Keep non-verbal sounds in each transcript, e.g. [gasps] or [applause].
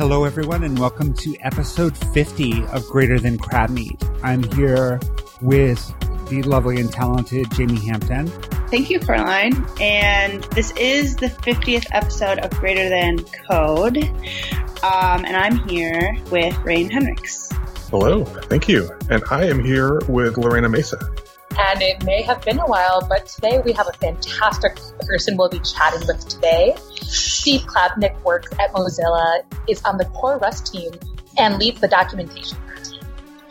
Hello, everyone, and welcome to episode 50 of Greater Than Crab Meat. I'm here with the lovely and talented Jamey Hampton. Thank you, Coraline. And this is the 50th episode of Greater Than Code. Um, and I'm here with Rein Henrichs. Hello, thank you. And I am here with Lorena Mesa. And it may have been a while, but today we have a fantastic person we'll be chatting with today. Steve Klabnik works at Mozilla, is on the core Rust team, and leads the documentation team.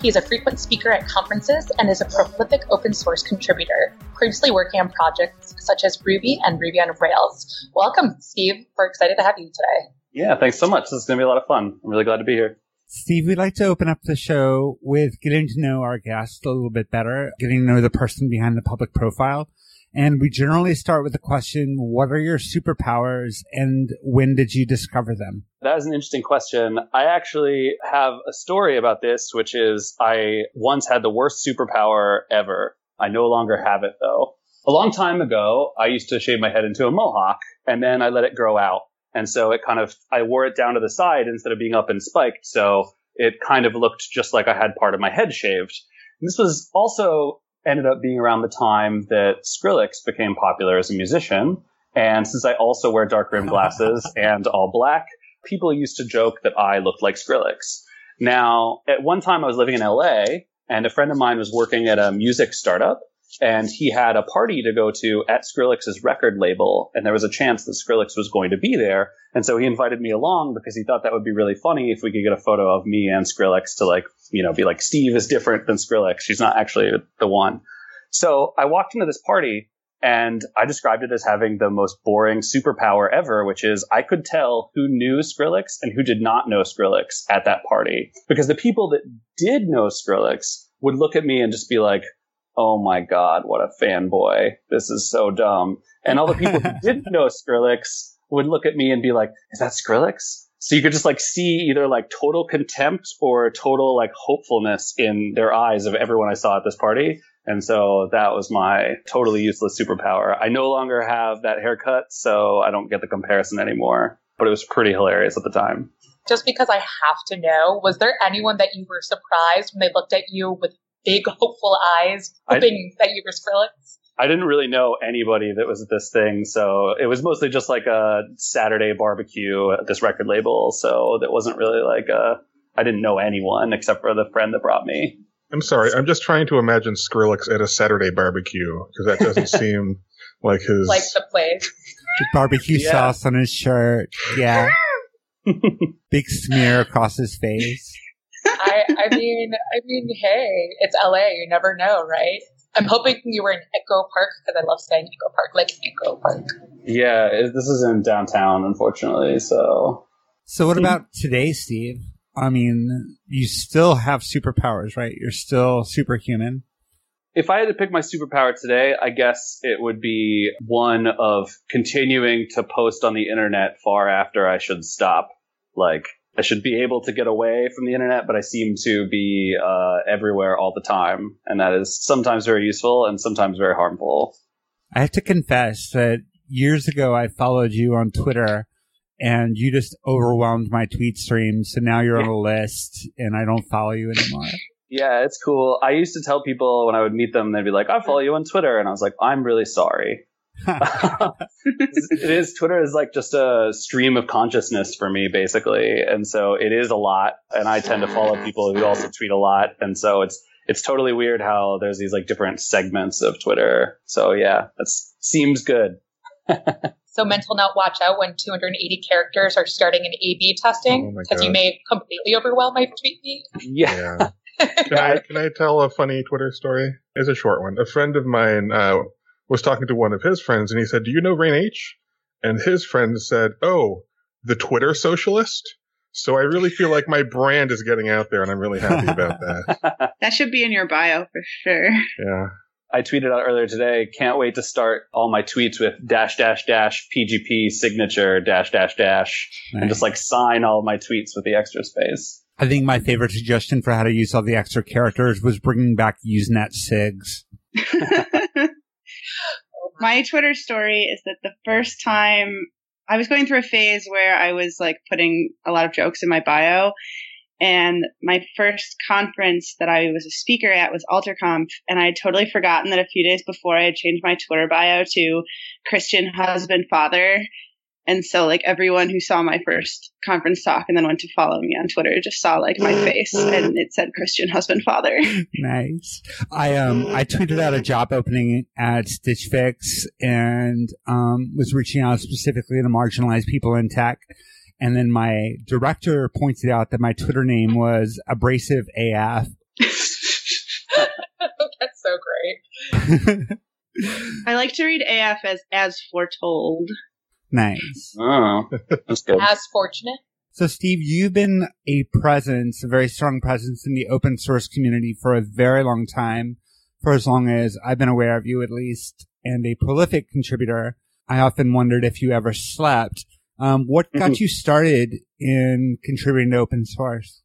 He is a frequent speaker at conferences and is a prolific open source contributor, previously working on projects such as Ruby and Ruby on Rails. Welcome, Steve. We're excited to have you today. Yeah, thanks so much. This is going to be a lot of fun. I'm really glad to be here. Steve, we'd like to open up the show with getting to know our guest a little bit better, getting to know the person behind the public profile. And we generally start with the question, what are your superpowers and when did you discover them? That is an interesting question. I actually have a story about this, which is I once had the worst superpower ever. I no longer have it though. A long time ago, I used to shave my head into a mohawk and then I let it grow out. And so it kind of, I wore it down to the side instead of being up and spiked. So it kind of looked just like I had part of my head shaved. And this was also ended up being around the time that Skrillex became popular as a musician. And since I also wear dark rim [laughs] glasses and all black, people used to joke that I looked like Skrillex. Now, at one time I was living in LA and a friend of mine was working at a music startup and he had a party to go to at Skrillex's record label, and there was a chance that Skrillex was going to be there, and so he invited me along because he thought that would be really funny if we could get a photo of me and Skrillex to like, you know, be like Steve is different than Skrillex. She's not actually the one. So I walked into this party and I described it as having the most boring superpower ever, which is I could tell who knew Skrillex and who did not know Skrillex at that party. Because the people that did know Skrillex would look at me and just be like, oh my god, what a fanboy. This is so dumb. And all the people who [laughs] didn't know Skrillex would look at me and be like, is that Skrillex? So you could just like see either like total contempt or total like hopefulness in their eyes of everyone I saw at this party. And so that was my totally useless superpower. I no longer have that haircut, so I don't get the comparison anymore. But it was pretty hilarious at the time. Just because I have to know, was there anyone that you were surprised when they looked at you with big [laughs] hopeful eyes, hoping I, that you were Skrillex? I didn't really know anybody that was at this thing, so it was mostly just like a Saturday barbecue at this record label. So that wasn't really like a. I didn't know anyone except for the friend that brought me. I'm sorry. I'm just trying to imagine Skrillex at a Saturday barbecue because that doesn't [laughs] seem like his like the place. Barbecue yeah. sauce on his shirt. Yeah. [laughs] Big smear across his face. I, I mean, I mean, hey, it's LA. You never know, right? I'm hoping you were in Echo Park because I love saying Echo Park, like Echo Park. Yeah, this is in downtown, unfortunately. So, so what about today, Steve? I mean, you still have superpowers, right? You're still superhuman. If I had to pick my superpower today, I guess it would be one of continuing to post on the internet far after I should stop. Like, I should be able to get away from the internet, but I seem to be uh, everywhere all the time, and that is sometimes very useful and sometimes very harmful. I have to confess that years ago I followed you on Twitter, and you just overwhelmed my tweet stream. So now you're on a list, and I don't follow you anymore. Yeah, it's cool. I used to tell people when I would meet them, they'd be like, "I follow you on Twitter," and I was like, "I'm really sorry." It is Twitter is like just a stream of consciousness for me basically, and so it is a lot. And I tend to follow people who also tweet a lot, and so it's it's totally weird how there's these like different segments of Twitter. So yeah, that seems good. [laughs] so mental note: watch out when 280 characters are starting an A/B testing because oh you may completely overwhelm my tweet feed. Yeah. yeah. Can I, can I tell a funny Twitter story? It's a short one. A friend of mine uh, was talking to one of his friends and he said, Do you know Rein H? And his friend said, Oh, the Twitter socialist? So I really feel like my brand is getting out there and I'm really happy about [laughs] that. that should be in your bio for sure. Yeah. I tweeted out earlier today, can't wait to start all my tweets with dash dash dash PGP signature dash dash dash nice. and just like sign all my tweets with the extra space. I think my favorite suggestion for how to use all the extra characters was bringing back Usenet SIGs. [laughs] My Twitter story is that the first time I was going through a phase where I was like putting a lot of jokes in my bio. And my first conference that I was a speaker at was AlterConf. And I had totally forgotten that a few days before I had changed my Twitter bio to Christian husband father. And so like everyone who saw my first conference talk and then went to follow me on Twitter just saw like my face [gasps] and it said Christian husband father. [laughs] Nice. I um I tweeted out a job opening at Stitch Fix and um was reaching out specifically to marginalized people in tech. And then my director pointed out that my Twitter name was abrasive AF. [laughs] [laughs] That's so great. I like to read AF as as foretold. Nice. [laughs] Oh, that's good. As fortunate. So Steve, you've been a presence, a very strong presence in the open source community for a very long time, for as long as I've been aware of you at least, and a prolific contributor. I often wondered if you ever slept. Um, what got you started in contributing to open source?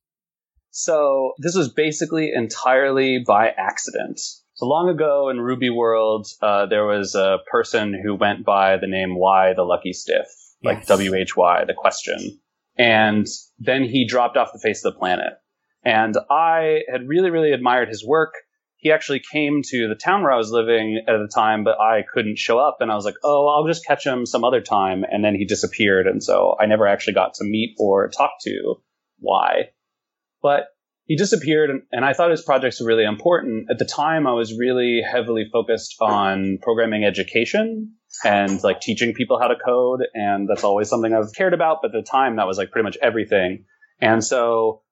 So this was basically entirely by accident. So long ago in Ruby world, uh, there was a person who went by the name Why the Lucky Stiff, like Yes. W H Y, the question. And then he dropped off the face of the planet. And I had really, really admired his work. He actually came to the town where I was living at the time, but I couldn't show up. And I was like, oh, I'll just catch him some other time. And then he disappeared. And so I never actually got to meet or talk to Y. But he disappeared and, I thought his projects were really important. At the time, I was really heavily focused on programming education and like teaching people how to code. And that's always something I've cared about. But at the time, that was like pretty much everything. And so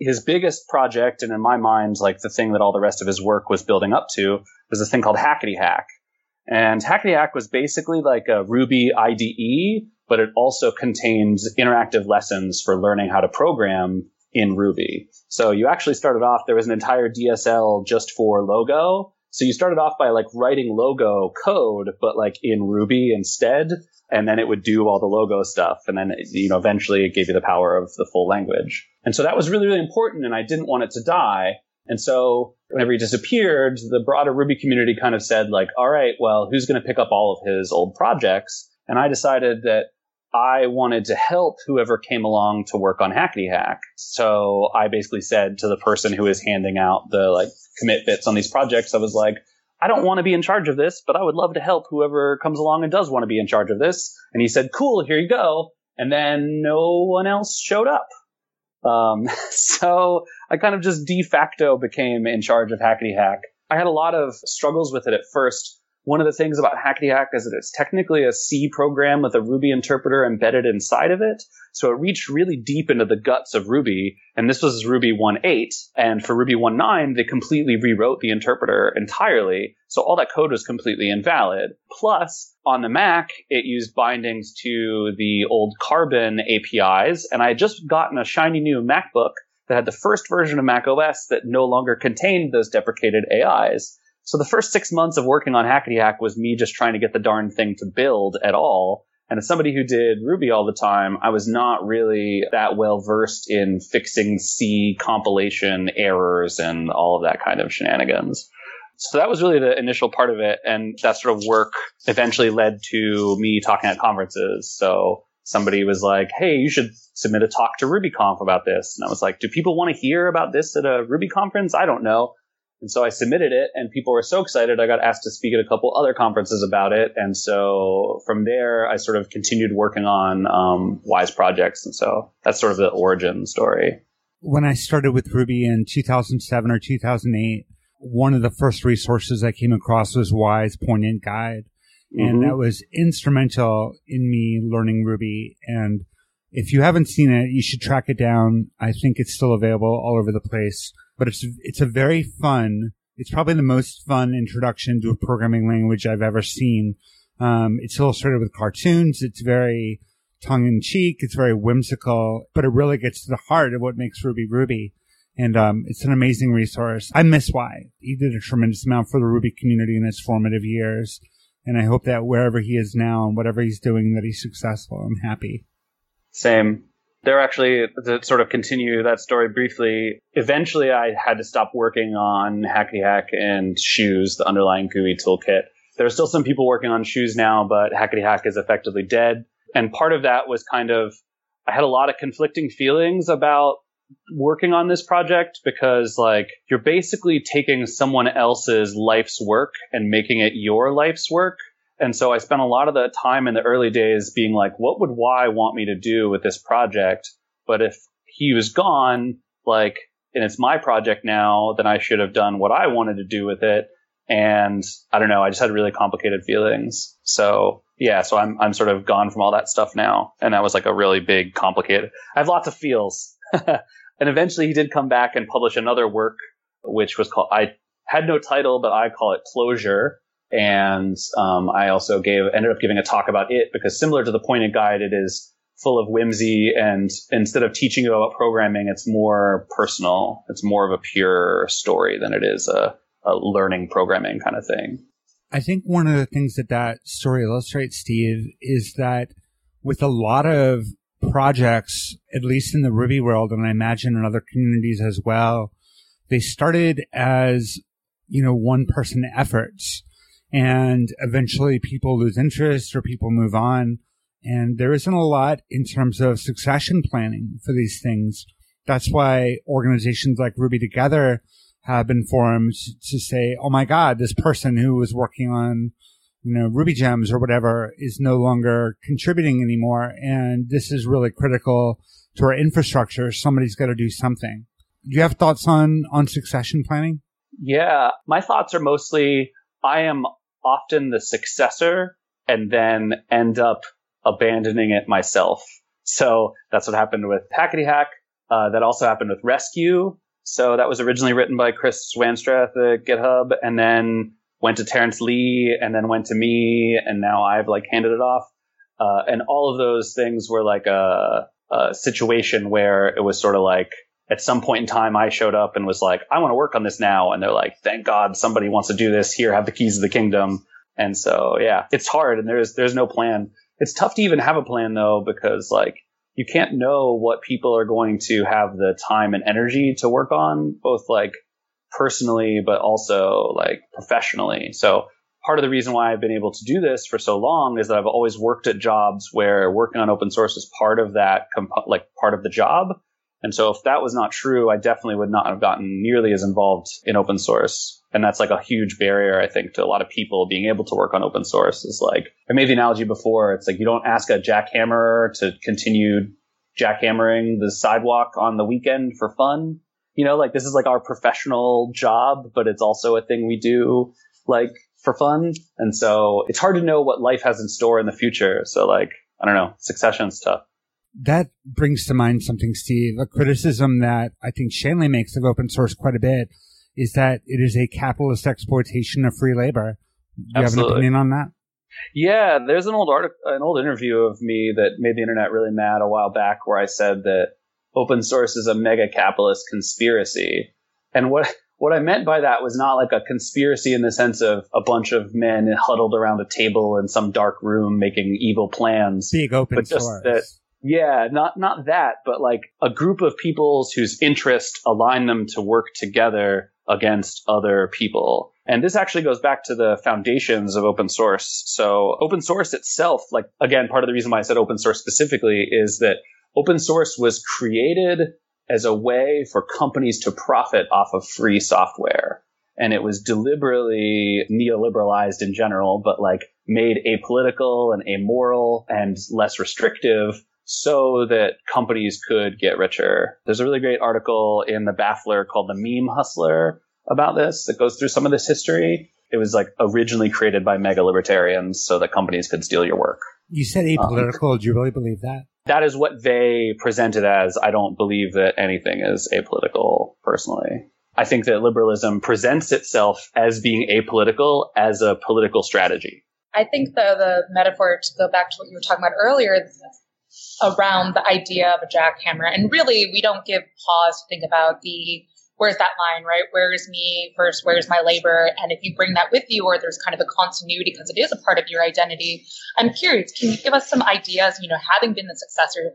his biggest project, and in my mind, like the thing that all the rest of his work was building up to, was this thing called Hackety Hack. And Hackety Hack was basically like a Ruby IDE, but it also contained interactive lessons for learning how to program in Ruby. So you actually started off, there was an entire DSL just for logo. So you started off by like writing logo code, but like in Ruby instead. And then it would do all the logo stuff. And then, you know, eventually it gave you the power of the full language. And so that was really, really important. And I didn't want it to die. And so whenever he disappeared, the broader Ruby community kind of said like, all right, well, who's going to pick up all of his old projects? And I decided that I wanted to help whoever came along to work on Hackety Hack. So I basically said to the person who was handing out the like commit bits on these projects, I was like, I don't want to be in charge of this, but I would love to help whoever comes along and does want to be in charge of this. And he said, cool, here you go. And then no one else showed up. Um, [laughs] so I kind of just de facto became in charge of Hackety Hack. I had a lot of struggles with it at first. One of the things about Hackety Hack is that it's technically a C program with a Ruby interpreter embedded inside of it. So it reached really deep into the guts of Ruby. And this was Ruby 1.8. And for Ruby 1.9, they completely rewrote the interpreter entirely. So all that code was completely invalid. Plus, on the Mac, it used bindings to the old Carbon APIs. And I had just gotten a shiny new MacBook that had the first version of Mac OS that no longer contained those deprecated APIs. So the first six months of working on Hackety Hack was me just trying to get the darn thing to build at all. And as somebody who did Ruby all the time, I was not really that well versed in fixing C compilation errors and all of that kind of shenanigans. So that was really the initial part of it. And that sort of work eventually led to me talking at conferences. So somebody was like, Hey, you should submit a talk to RubyConf about this. And I was like, do people want to hear about this at a Ruby conference? I don't know. And so I submitted it and people were so excited. I got asked to speak at a couple other conferences about it. And so from there, I sort of continued working on um, Why's projects. And so that's sort of the origin story. When I started with Ruby in 2007 or 2008, one of the first resources I came across was Why's Poignant Guide. And Mhm. that was instrumental in me learning Ruby. And if you haven't seen it, you should track it down. I think it's still available all over the place, but it's, it's a very fun, it's probably the most fun introduction to a programming language I've ever seen. Um, it's illustrated with cartoons. It's very tongue in cheek. It's very whimsical, but it really gets to the heart of what makes Ruby Ruby. And um, it's an amazing resource. I miss Y. He did a tremendous amount for the Ruby community in his formative years. And I hope that wherever he is now and whatever he's doing, that he's successful. I'm happy. Same. There actually, to sort of continue that story briefly, eventually I had to stop working on Hackety Hack and Shoes, the underlying GUI toolkit. There are still some people working on Shoes now, but Hackety Hack is effectively dead. And part of that was kind of, I had a lot of conflicting feelings about working on this project because like you're basically taking someone else's life's work and making it your life's work. And so I spent a lot of the time in the early days being like, what would Y want me to do with this project? But if he was gone, like, and it's my project now, then I should have done what I wanted to do with it. And I don't know, I just had really complicated feelings. So yeah, so I'm, I'm sort of gone from all that stuff now. And that was like a really big, complicated, I have lots of feels. [laughs] and eventually he did come back and publish another work, which was called, I had no title, but I call it Closure. And um, I also gave ended up giving a talk about it because similar to the poignant guide, it is full of whimsy and instead of teaching you about programming, it's more personal. It's more of a pure story than it is a, a learning programming kind of thing. I think one of the things that that story illustrates, Steve, is that with a lot of projects, at least in the Ruby world, and I imagine in other communities as well, they started as, you know, one person efforts and eventually people lose interest or people move on. And there isn't a lot in terms of succession planning for these things. That's why organizations like Ruby Together have been formed to say, Oh my God, this person who was working on, you know, Ruby gems or whatever is no longer contributing anymore. And this is really critical to our infrastructure. Somebody's got to do something. Do you have thoughts on, on succession planning? Yeah. My thoughts are mostly I am often the successor and then end up abandoning it myself. So that's what happened with Hackety Hack. Uh, that also happened with Resque. So that was originally written by Chris Wanstrath at GitHub and then went to Terence Lee and then went to me and now I've like handed it off. Uh, and all of those things were like a, a situation where it was sort of like, at some point in time, I showed up and was like, I want to work on this now. And they're like, thank God somebody wants to do this. Here, have the keys of the kingdom. And so, yeah, it's hard and there's, there's no plan. It's tough to even have a plan though, because like you can't know what people are going to have the time and energy to work on, both like personally, but also like professionally. So part of the reason why I've been able to do this for so long is that I've always worked at jobs where working on open source is part of that, like part of the job. And so if that was not true, I definitely would not have gotten nearly as involved in open source. And that's like a huge barrier, I think, to a lot of people being able to work on open source is like, I made the analogy before. It's like you don't ask a jackhammerer to continue jackhammering the sidewalk on the weekend for fun. You know, like this is like our professional job, but it's also a thing we do like for fun. And so it's hard to know what life has in store in the future. So like, I don't know, succession's tough that brings to mind something, Steve, a criticism that I think Shanley makes of open source quite a bit is that it is a capitalist exploitation of free labor. Do you Absolutely. have an opinion on that? Yeah, there's an old article, an old interview of me that made the internet really mad a while back where I said that open source is a mega capitalist conspiracy. And what, what I meant by that was not like a conspiracy in the sense of a bunch of men huddled around a table in some dark room making evil plans. Big open but just source. That, yeah, not not that, but like a group of peoples whose interest align them to work together against other people. And this actually goes back to the foundations of open source. So open source itself, like again, part of the reason why I said open source specifically is that open source was created as a way for companies to profit off of free software. And it was deliberately neoliberalized in general, but like made apolitical and amoral and less restrictive so that companies could get richer. There's a really great article in the Baffler called The Meme Hustler about this that goes through some of this history. It was like originally created by mega libertarians so that companies could steal your work. You said apolitical. Um, Do you really believe that? That is what they presented as. I don't believe that anything is apolitical personally. I think that liberalism presents itself as being apolitical as a political strategy. I think the the metaphor to go back to what you were talking about earlier, around the idea of a jackhammer. And really, we don't give pause to think about the where's that line, right? Where's me versus where's my labor? And if you bring that with you, or there's kind of a continuity because it is a part of your identity, I'm curious, can you give us some ideas, you know, having been the successor,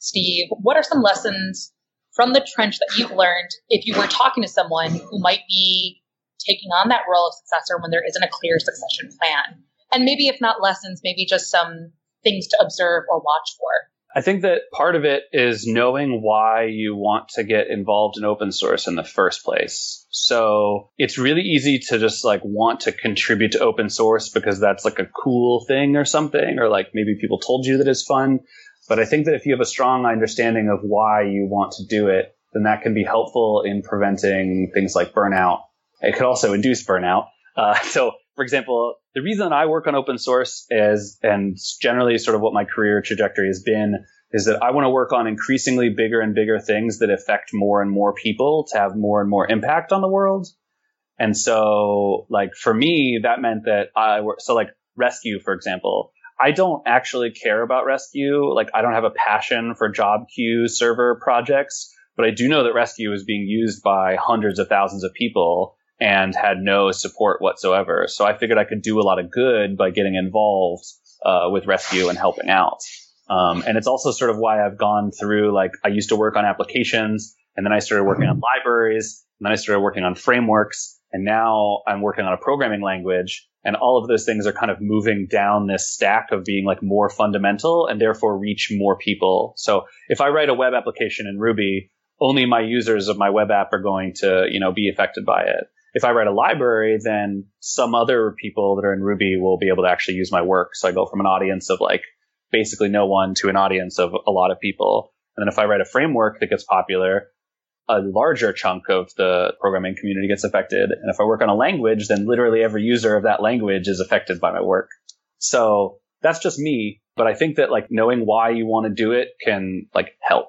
Steve, what are some lessons from the trench that you've learned if you were talking to someone who might be taking on that role of successor when there isn't a clear succession plan? And maybe if not lessons, maybe just some things to observe or watch for? I think that part of it is knowing why you want to get involved in open source in the first place. So it's really easy to just like want to contribute to open source because that's like a cool thing or something, or like maybe people told you that it's fun. But I think that if you have a strong understanding of why you want to do it, then that can be helpful in preventing things like burnout. It could also induce burnout. Uh, [laughs] so for example, the reason I work on open source is, and generally sort of what my career trajectory has been, is that I want to work on increasingly bigger and bigger things that affect more and more people to have more and more impact on the world. And so, like, for me, that meant that I work, so like Resque, for example, I don't actually care about Resque. Like, I don't have a passion for job queue server projects, but I do know that Resque is being used by hundreds of thousands of people and had no support whatsoever. So I figured I could do a lot of good by getting involved uh, with Resque and helping out. Um, and it's also sort of why I've gone through like I used to work on applications, and then I started working on libraries, and then I started working on frameworks, and now I'm working on a programming language. And all of those things are kind of moving down this stack of being like more fundamental and therefore reach more people. So if I write a web application in Ruby, only my users of my web app are going to, you know, be affected by it if I write a library, then some other people that are in Ruby will be able to actually use my work. So I go from an audience of like basically no one to an audience of a lot of people. And then if I write a framework that gets popular, a larger chunk of the programming community gets affected. And if I work on a language, then literally every user of that language is affected by my work. So that's just me. But I think that like knowing why you want to do it can like help.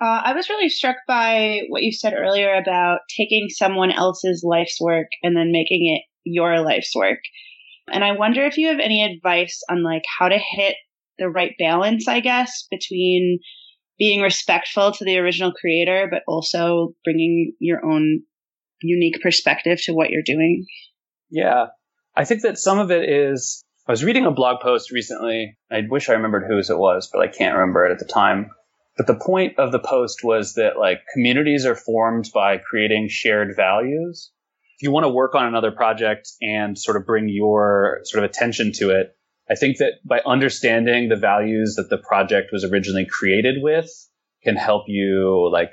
Uh, I was really struck by what you said earlier about taking someone else's life's work and then making it your life's work. And I wonder if you have any advice on like how to hit the right balance, I guess, between being respectful to the original creator, but also bringing your own unique perspective to what you're doing. Yeah. I think that some of it is, I was reading a blog post recently. I wish I remembered whose it was, but I can't remember it at the time but the point of the post was that like communities are formed by creating shared values. If you want to work on another project and sort of bring your sort of attention to it, I think that by understanding the values that the project was originally created with can help you like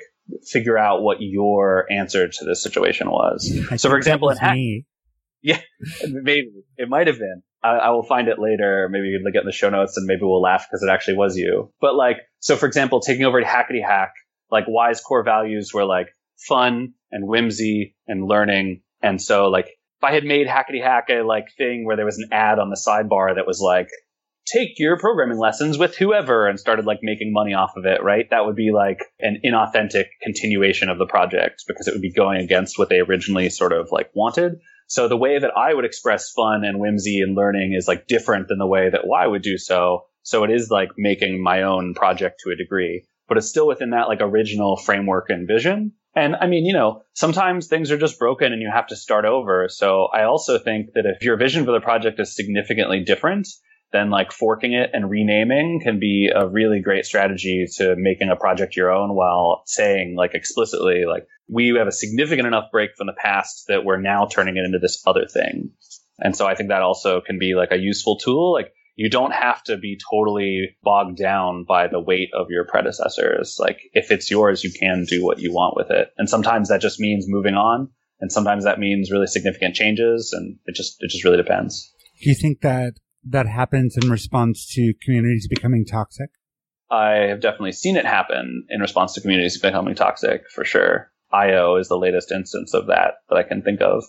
figure out what your answer to this situation was. I so for example, in hack, yeah, [laughs] maybe it might have been. I, I, will find it later. Maybe you can look at the show notes and maybe we'll laugh because it actually was you. But like, so for example, taking over Hackety Hack, like Why's core values were like fun and whimsy and learning. And so like, if I had made Hackety Hack a like thing where there was an ad on the sidebar that was like, take your programming lessons with whoever and started like making money off of it, right? That would be like an inauthentic continuation of the project because it would be going against what they originally sort of like wanted. So the way that I would express fun and whimsy and learning is like different than the way that Y would do so. So it is like making my own project to a degree, but it's still within that like original framework and vision. And I mean, you know, sometimes things are just broken and you have to start over. So I also think that if your vision for the project is significantly different, then like forking it and renaming can be a really great strategy to making a project your own while saying like explicitly like we have a significant enough break from the past that we're now turning it into this other thing. And so I think that also can be like a useful tool. Like you don't have to be totally bogged down by the weight of your predecessors. Like if it's yours, you can do what you want with it. And sometimes that just means moving on. And sometimes that means really significant changes. And it just, it just really depends. Do you think that that happens in response to communities becoming toxic? I have definitely seen it happen in response to communities becoming toxic for sure. IO is the latest instance of that that I can think of.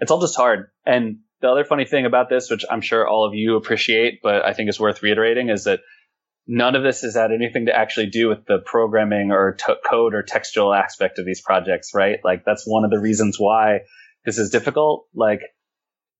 It's all just hard. And the other funny thing about this, which I'm sure all of you appreciate, but I think is worth reiterating, is that none of this has had anything to actually do with the programming or t- code or textual aspect of these projects, right? Like that's one of the reasons why this is difficult. Like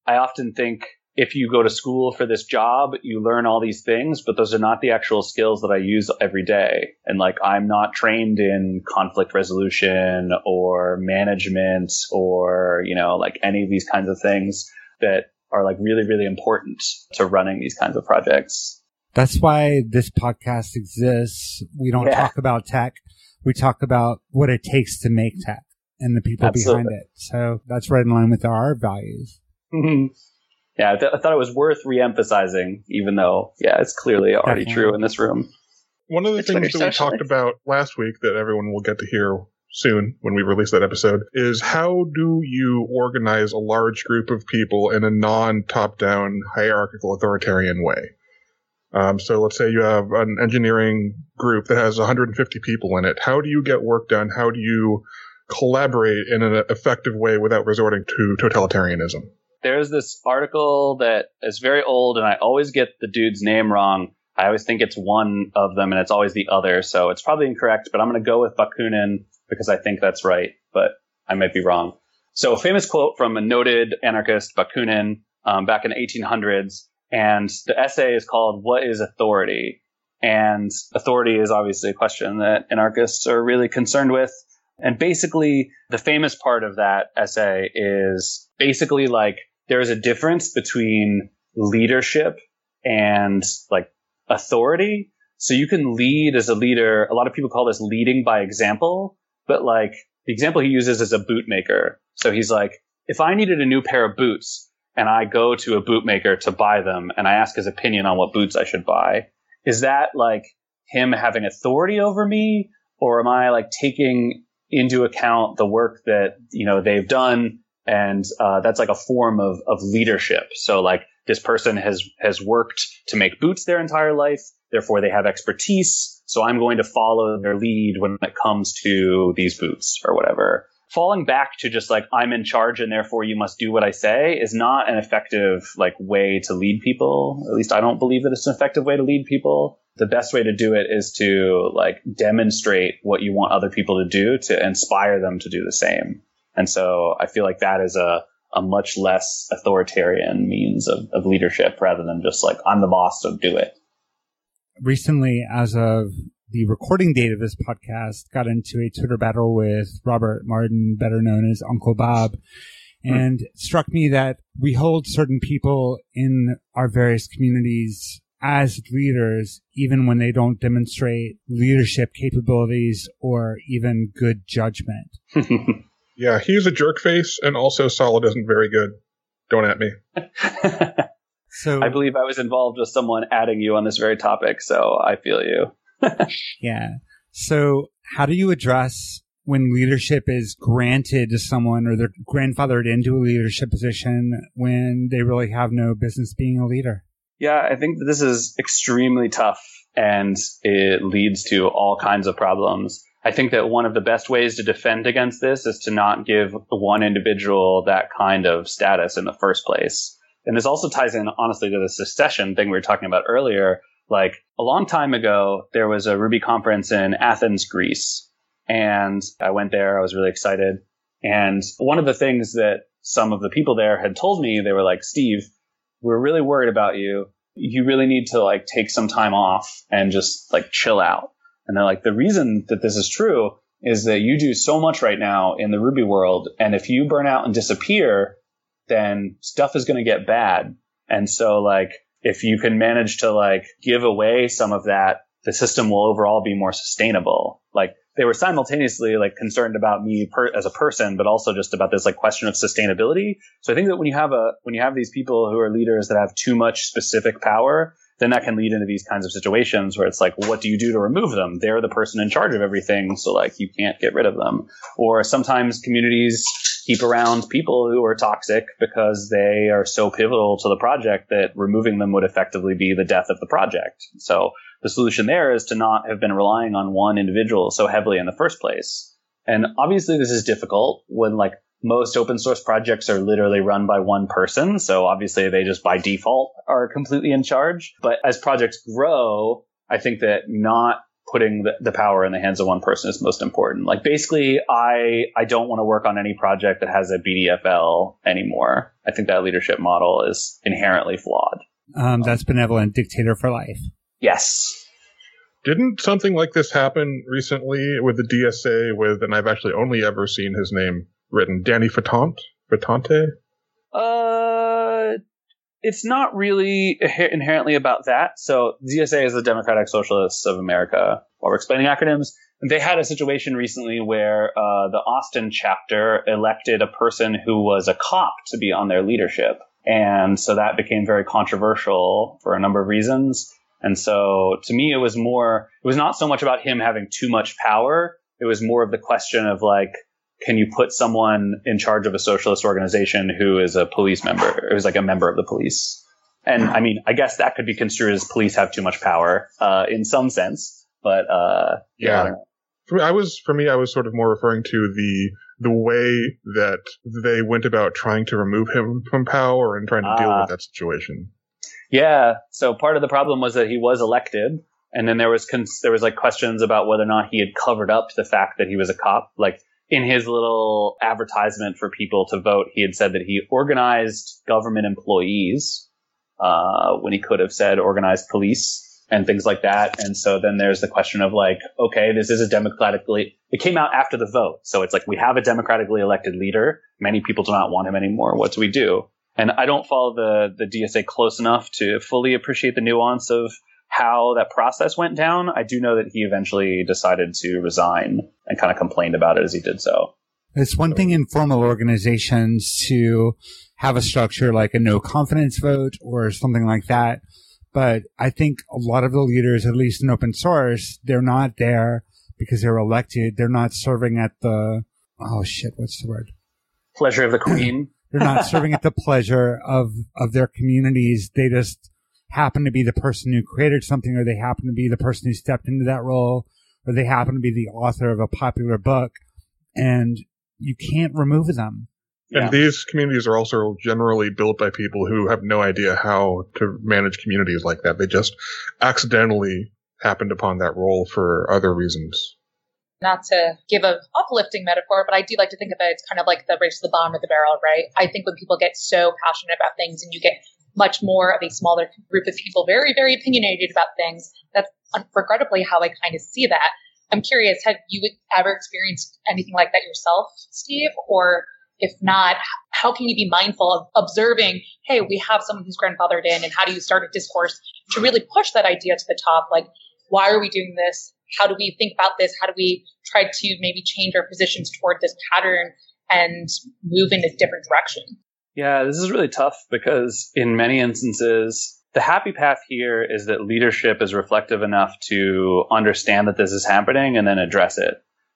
I often think if you go to school for this job, you learn all these things, but those are not the actual skills that I use every day. And like, I'm not trained in conflict resolution or management or, you know, like any of these kinds of things that are like really, really important to running these kinds of projects. That's why this podcast exists. We don't yeah. talk about tech. We talk about what it takes to make tech and the people Absolutely. behind it. So that's right in line with our values. [laughs] yeah, I, th- I thought it was worth reemphasizing, even though, yeah, it's clearly already Definitely. true in this room. One of the It's things that we talked about last week that everyone will get to hear soon when we release that episode is how do you organize a large group of people in a non top down hierarchical authoritarian way? Um, so let's say you have an engineering group that has 150 people in it. How do you get work done? How do you collaborate in an effective way without resorting to totalitarianism? There's this article that is very old, and I always get the dude's name wrong. I always think it's one of them, and it's always the other, so it's probably incorrect, but I'm going to go with Bakunin because I think that's right, but I might be wrong. So, a famous quote from a noted anarchist, Bakunin, um, back in the 1800s, and the essay is called What is Authority? And authority is obviously a question that anarchists are really concerned with. And basically, the famous part of that essay is basically like there's a difference between leadership and like authority. So you can lead as a leader. A lot of people call this leading by example, but like the example he uses is a bootmaker. So he's like, if I needed a new pair of boots and I go to a bootmaker to buy them and I ask his opinion on what boots I should buy, is that like him having authority over me or am I like taking into account the work that, you know, they've done and uh, that's like a form of, of leadership. So like this person has has worked to make boots their entire life, therefore they have expertise. So I'm going to follow their lead when it comes to these boots or whatever. Falling back to just like I'm in charge and therefore you must do what I say is not an effective like way to lead people. At least I don't believe that it's an effective way to lead people. The best way to do it is to like demonstrate what you want other people to do to inspire them to do the same. And so I feel like that is a, a much less authoritarian means of, of leadership rather than just like, I'm the boss, so do it. recently, as of the recording date of this podcast, got into a Twitter battle with Robert Martin, better known as Uncle Bob. Hmm. And it struck me that we hold certain people in our various communities as leaders, even when they don't demonstrate leadership capabilities or even good judgment. [laughs] Yeah, he's a jerk face, and also Solid isn't very good. Don't at me. [laughs] So I believe I was involved with someone adding you on this very topic, so I feel you. [laughs] Yeah. So how do you address when leadership is granted to someone or they're grandfathered into a leadership position when they really have no business being a leader? Yeah, I think that this is extremely tough and it leads to all kinds of problems. I think that one of the best ways to defend against this is to not give one individual that kind of status in the first place. And this also ties in, honestly, to the secession thing we were talking about earlier. Like a long time ago, there was a Ruby conference in Athens, Greece. And I went there. I was really excited. And one of the things that some of the people there had told me, they were like, Steve, we're really worried about you. You really need to like take some time off and just like chill out. And they're like, the reason that this is true is that you do so much right now in the Ruby world. And if you burn out and disappear, then stuff is going to get bad. And so like, if you can manage to like give away some of that, the system will overall be more sustainable. Like they were simultaneously like concerned about me per- as a person, but also just about this like question of sustainability. So I think that when you have a, when you have these people who are leaders that have too much specific power, then that can lead into these kinds of situations where it's like, what do you do to remove them? They're the person in charge of everything. So like you can't get rid of them. Or sometimes communities keep around people who are toxic because they are so pivotal to the project that removing them would effectively be the death of the project. So the solution there is to not have been relying on one individual so heavily in the first place. And obviously this is difficult when like most open source projects are literally run by one person. So obviously they just by default are completely in charge. But as projects grow, I think that not putting the, the power in the hands of one person is most important. Like basically, I, I don't want to work on any project that has a BDFL anymore. I think that leadership model is inherently flawed. Um, that's benevolent dictator for life. Yes. Didn't something like this happen recently with the DSA with, and I've actually only ever seen his name written, Danny Fatante? Fatante? Uh, it's not really inherently about that. So DSA is the Democratic Socialists of America. While we're explaining acronyms, they had a situation recently where uh, the Austin chapter elected a person who was a cop to be on their leadership. And so that became very controversial for a number of reasons. And so to me, it was more, it was not so much about him having too much power. It was more of the question of like, can you put someone in charge of a socialist organization who is a police member, who's like a member of the police? And I mean, I guess that could be construed as police have too much power, uh, in some sense, but, uh, yeah. yeah for me, I was, for me, I was sort of more referring to the, the way that they went about trying to remove him from power and trying to deal with ah. that situation. Yeah. So part of the problem was that he was elected, and then there was cons- there was like questions about whether or not he had covered up the fact that he was a cop. Like in his little advertisement for people to vote, he had said that he organized government employees uh, when he could have said organized police and things like that. And so then there's the question of like, okay, this is a democratically, it came out after the vote. So it's like, we have a democratically elected leader. Many people do not want him anymore. What do we do? And I don't follow the, the DSA close enough to fully appreciate the nuance of how that process went down. I do know that he eventually decided to resign and kind of complained about it as he did so. It's one thing in formal organizations to have a structure like a no confidence vote or something like that. But I think a lot of the leaders, at least in open source, they're not there because they're elected. They're not serving at the, oh shit, what's the word? Pleasure of the queen. they're not [laughs] serving at the pleasure of, of their communities. They just happen to be the person who created something or they happen to be the person who stepped into that role or they happen to be the author of a popular book and you can't remove them. And these communities are also generally built by people who have no idea how to manage communities like that. They just accidentally happened upon that role for other reasons. Not to give a uplifting metaphor, but I do like to think of it as kind of like the race to the bottom of the barrel, right? I think when people get so passionate about things and you get much more of a smaller group of people very, very opinionated about things, that's regrettably how I kind of see that. I'm curious, have you ever experienced anything like that yourself, Steve? Or if not, how can you be mindful of observing, hey, we have someone who's grandfathered in, and how do you start a discourse to really push that idea to the top? Like, why are we doing this? How do we think about this? How do we try to maybe change our positions toward this pattern and move in a different direction? Yeah, this is really tough because in many instances, the happy path here is that leadership is reflective enough to understand that this is happening and then address it.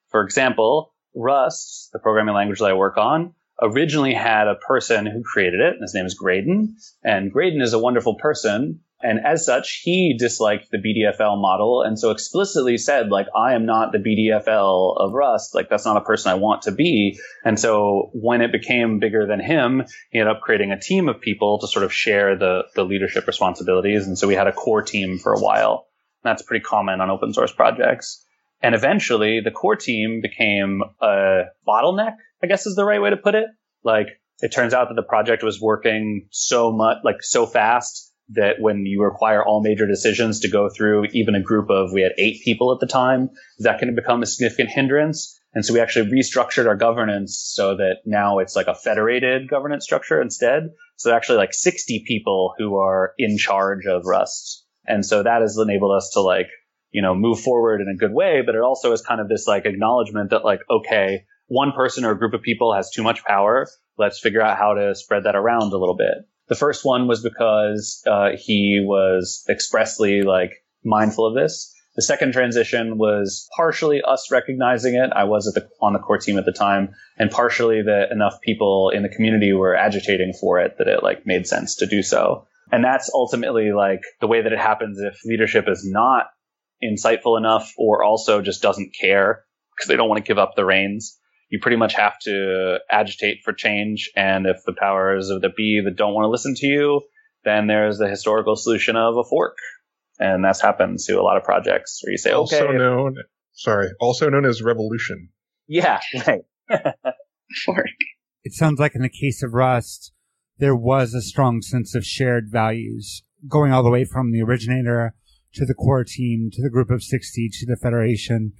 For example, Rust, the programming language that I work on, originally had a person who created it. And his name is Graydon. And Graydon is a wonderful person. And as such, he disliked the BDFL model and so explicitly said, like, I am not the BDFL of Rust. Like, that's not a person I want to be. And so when it became bigger than him, he ended up creating a team of people to sort of share the, the leadership responsibilities. And so we had a core team for a while. That's pretty common on open source projects. And eventually the core team became a bottleneck, I guess is the right way to put it. Like it turns out that the project was working so much, like so fast that when you require all major decisions to go through even a group of, we had eight people at the time, that can become a significant hindrance. And so we actually restructured our governance so that now it's like a federated governance structure instead. So actually like 60 people who are in charge of Rust. And so that has enabled us to like you know, move forward in a good way, but it also is kind of this like acknowledgement that like, okay, one person or a group of people has too much power. Let's figure out how to spread that around a little bit. The first one was because uh, he was expressly like mindful of this. The second transition was partially us recognizing it. I was the, on the core team at the time, and partially that enough people in the community were agitating for it that it like made sense to do so. And that's ultimately like the way that it happens if leadership is not insightful enough or also just doesn't care because they don't want to give up the reins. You pretty much have to agitate for change. And if the powers of the be that don't want to listen to you, then there's the historical solution of a fork. And that's happened to a lot of projects where you say, also okay. known, sorry, also known as revolution. Yeah, [laughs] right. [laughs] fork. It sounds like in the case of Rust, there was a strong sense of shared values going all the way from the originator to the core team, to the group of 60, to the federation.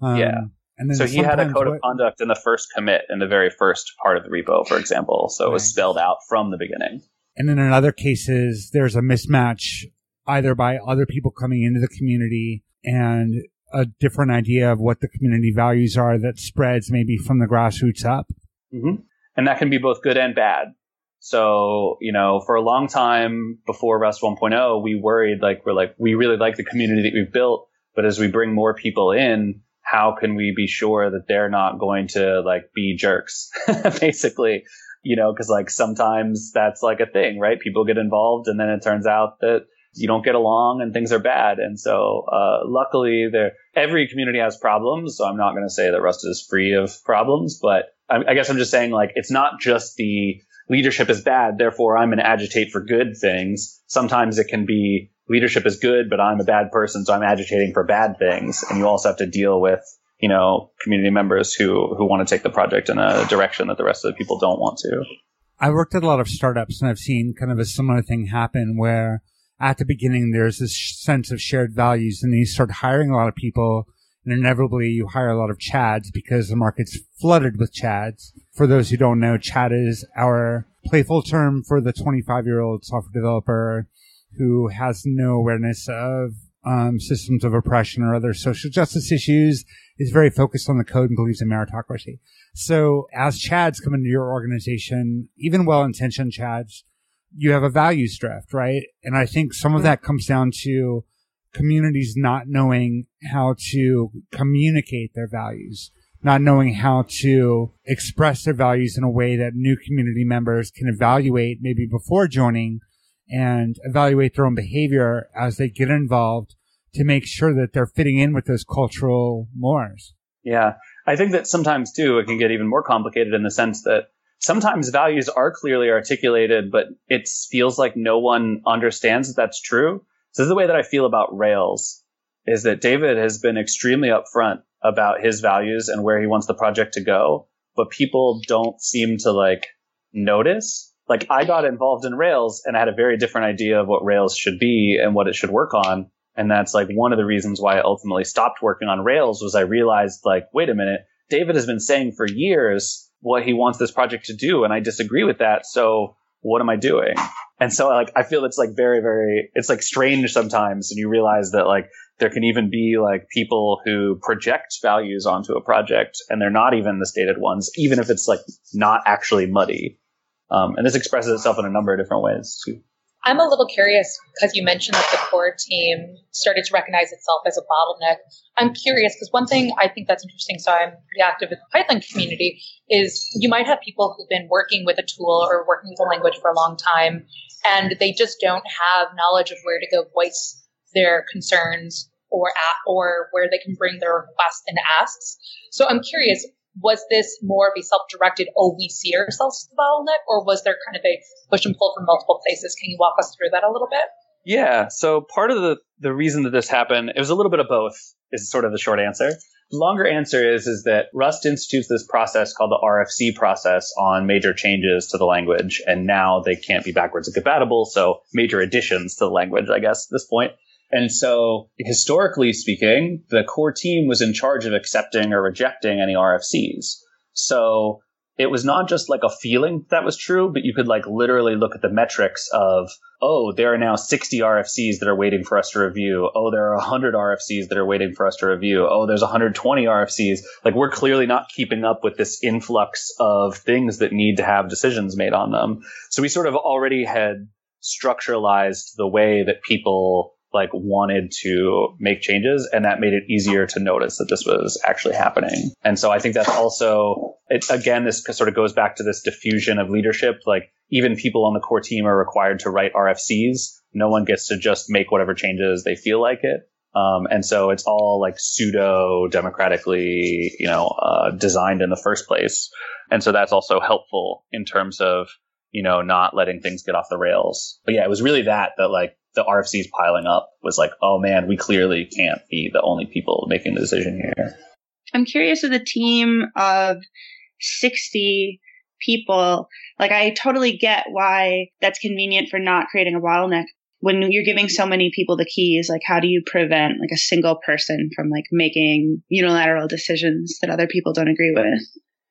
Um, yeah. And then so he had a code of conduct in the first commit in the very first part of the repo, for example. So right. it was spelled out from the beginning. And then in other cases, there's a mismatch either by other people coming into the community and a different idea of what the community values are that spreads maybe from the grassroots up. Mm-hmm. And that can be both good and bad. So, you know, for a long time before Rust 1.0, we worried like, we're like, we really like the community that we've built. But as we bring more people in, how can we be sure that they're not going to like be jerks, [laughs] basically? You know, cause like sometimes that's like a thing, right? People get involved and then it turns out that you don't get along and things are bad. And so, uh, luckily there, every community has problems. So I'm not going to say that Rust is free of problems, but I, I guess I'm just saying like, it's not just the, leadership is bad, therefore I'm going to agitate for good things. Sometimes it can be leadership is good, but I'm a bad person, so I'm agitating for bad things. And you also have to deal with, you know, community members who, who want to take the project in a direction that the rest of the people don't want to. I worked at a lot of startups and I've seen kind of a similar thing happen where at the beginning there's this sense of shared values and then you start hiring a lot of people and inevitably you hire a lot of chads because the market's flooded with chads. For those who don't know, chad is our playful term for the 25 year old software developer who has no awareness of um, systems of oppression or other social justice issues, is very focused on the code and believes in meritocracy. So as chads come into your organization, even well-intentioned chads, you have a values drift, right? And I think some of that comes down to communities not knowing how to communicate their values, not knowing how to express their values in a way that new community members can evaluate maybe before joining and evaluate their own behavior as they get involved to make sure that they're fitting in with those cultural mores. Yeah. I think that sometimes too, it can get even more complicated in the sense that sometimes values are clearly articulated, but it feels like no one understands that that's true. So this is the way that I feel about Rails is that David has been extremely upfront about his values and where he wants the project to go, but people don't seem to like notice. Like I got involved in Rails and I had a very different idea of what Rails should be and what it should work on. And that's like one of the reasons why I ultimately stopped working on Rails was I realized like, wait a minute, David has been saying for years what he wants this project to do. And I disagree with that. So what am I doing? And so like I feel it's like very, very it's like strange sometimes and you realize that like there can even be like people who project values onto a project and they're not even the stated ones, even if it's like not actually muddy. Um, and this expresses itself in a number of different ways too. I'm a little curious because you mentioned that the core team started to recognize itself as a bottleneck. I'm curious because one thing I think that's interesting, so I'm pretty active in the Python community, is you might have people who've been working with a tool or working with a language for a long time, and they just don't have knowledge of where to go voice their concerns or at, or where they can bring their requests and asks. So I'm curious, was this more of a self-directed, oh, we see ourselves as the bottleneck, or was there kind of a push and pull from multiple places? Can you walk us through that a little bit? Yeah. So part of the, the reason that this happened, it was a little bit of both is sort of the short answer. The longer answer is, is that Rust institutes this process called the RFC process on major changes to the language. And now they can't be backwards compatible. So major additions to the language, I guess, at this point. And so historically speaking, the core team was in charge of accepting or rejecting any RFCs. So it was not just like a feeling that was true, but you could like literally look at the metrics of, oh, there are now 60 RFCs that are waiting for us to review. Oh, there are 100 RFCs that are waiting for us to review. Oh, there's 120 RFCs. Like we're clearly not keeping up with this influx of things that need to have decisions made on them. So we sort of already had structuralized the way that people like wanted to make changes and that made it easier to notice that this was actually happening. And so I think that's also, it, again, this sort of goes back to this diffusion of leadership. Like even people on the core team are required to write RFCs. No one gets to just make whatever changes they feel like it. Um, and so it's all like pseudo democratically, you know, uh, designed in the first place. And so that's also helpful in terms of, you know, not letting things get off the rails. But yeah, it was really that, that like the RFCs piling up was like, oh man, we clearly can't be the only people making the decision here. I'm curious with a team of 60 people, like I totally get why that's convenient for not creating a bottleneck. When you're giving so many people the keys, like how do you prevent like a single person from like making unilateral decisions that other people don't agree with?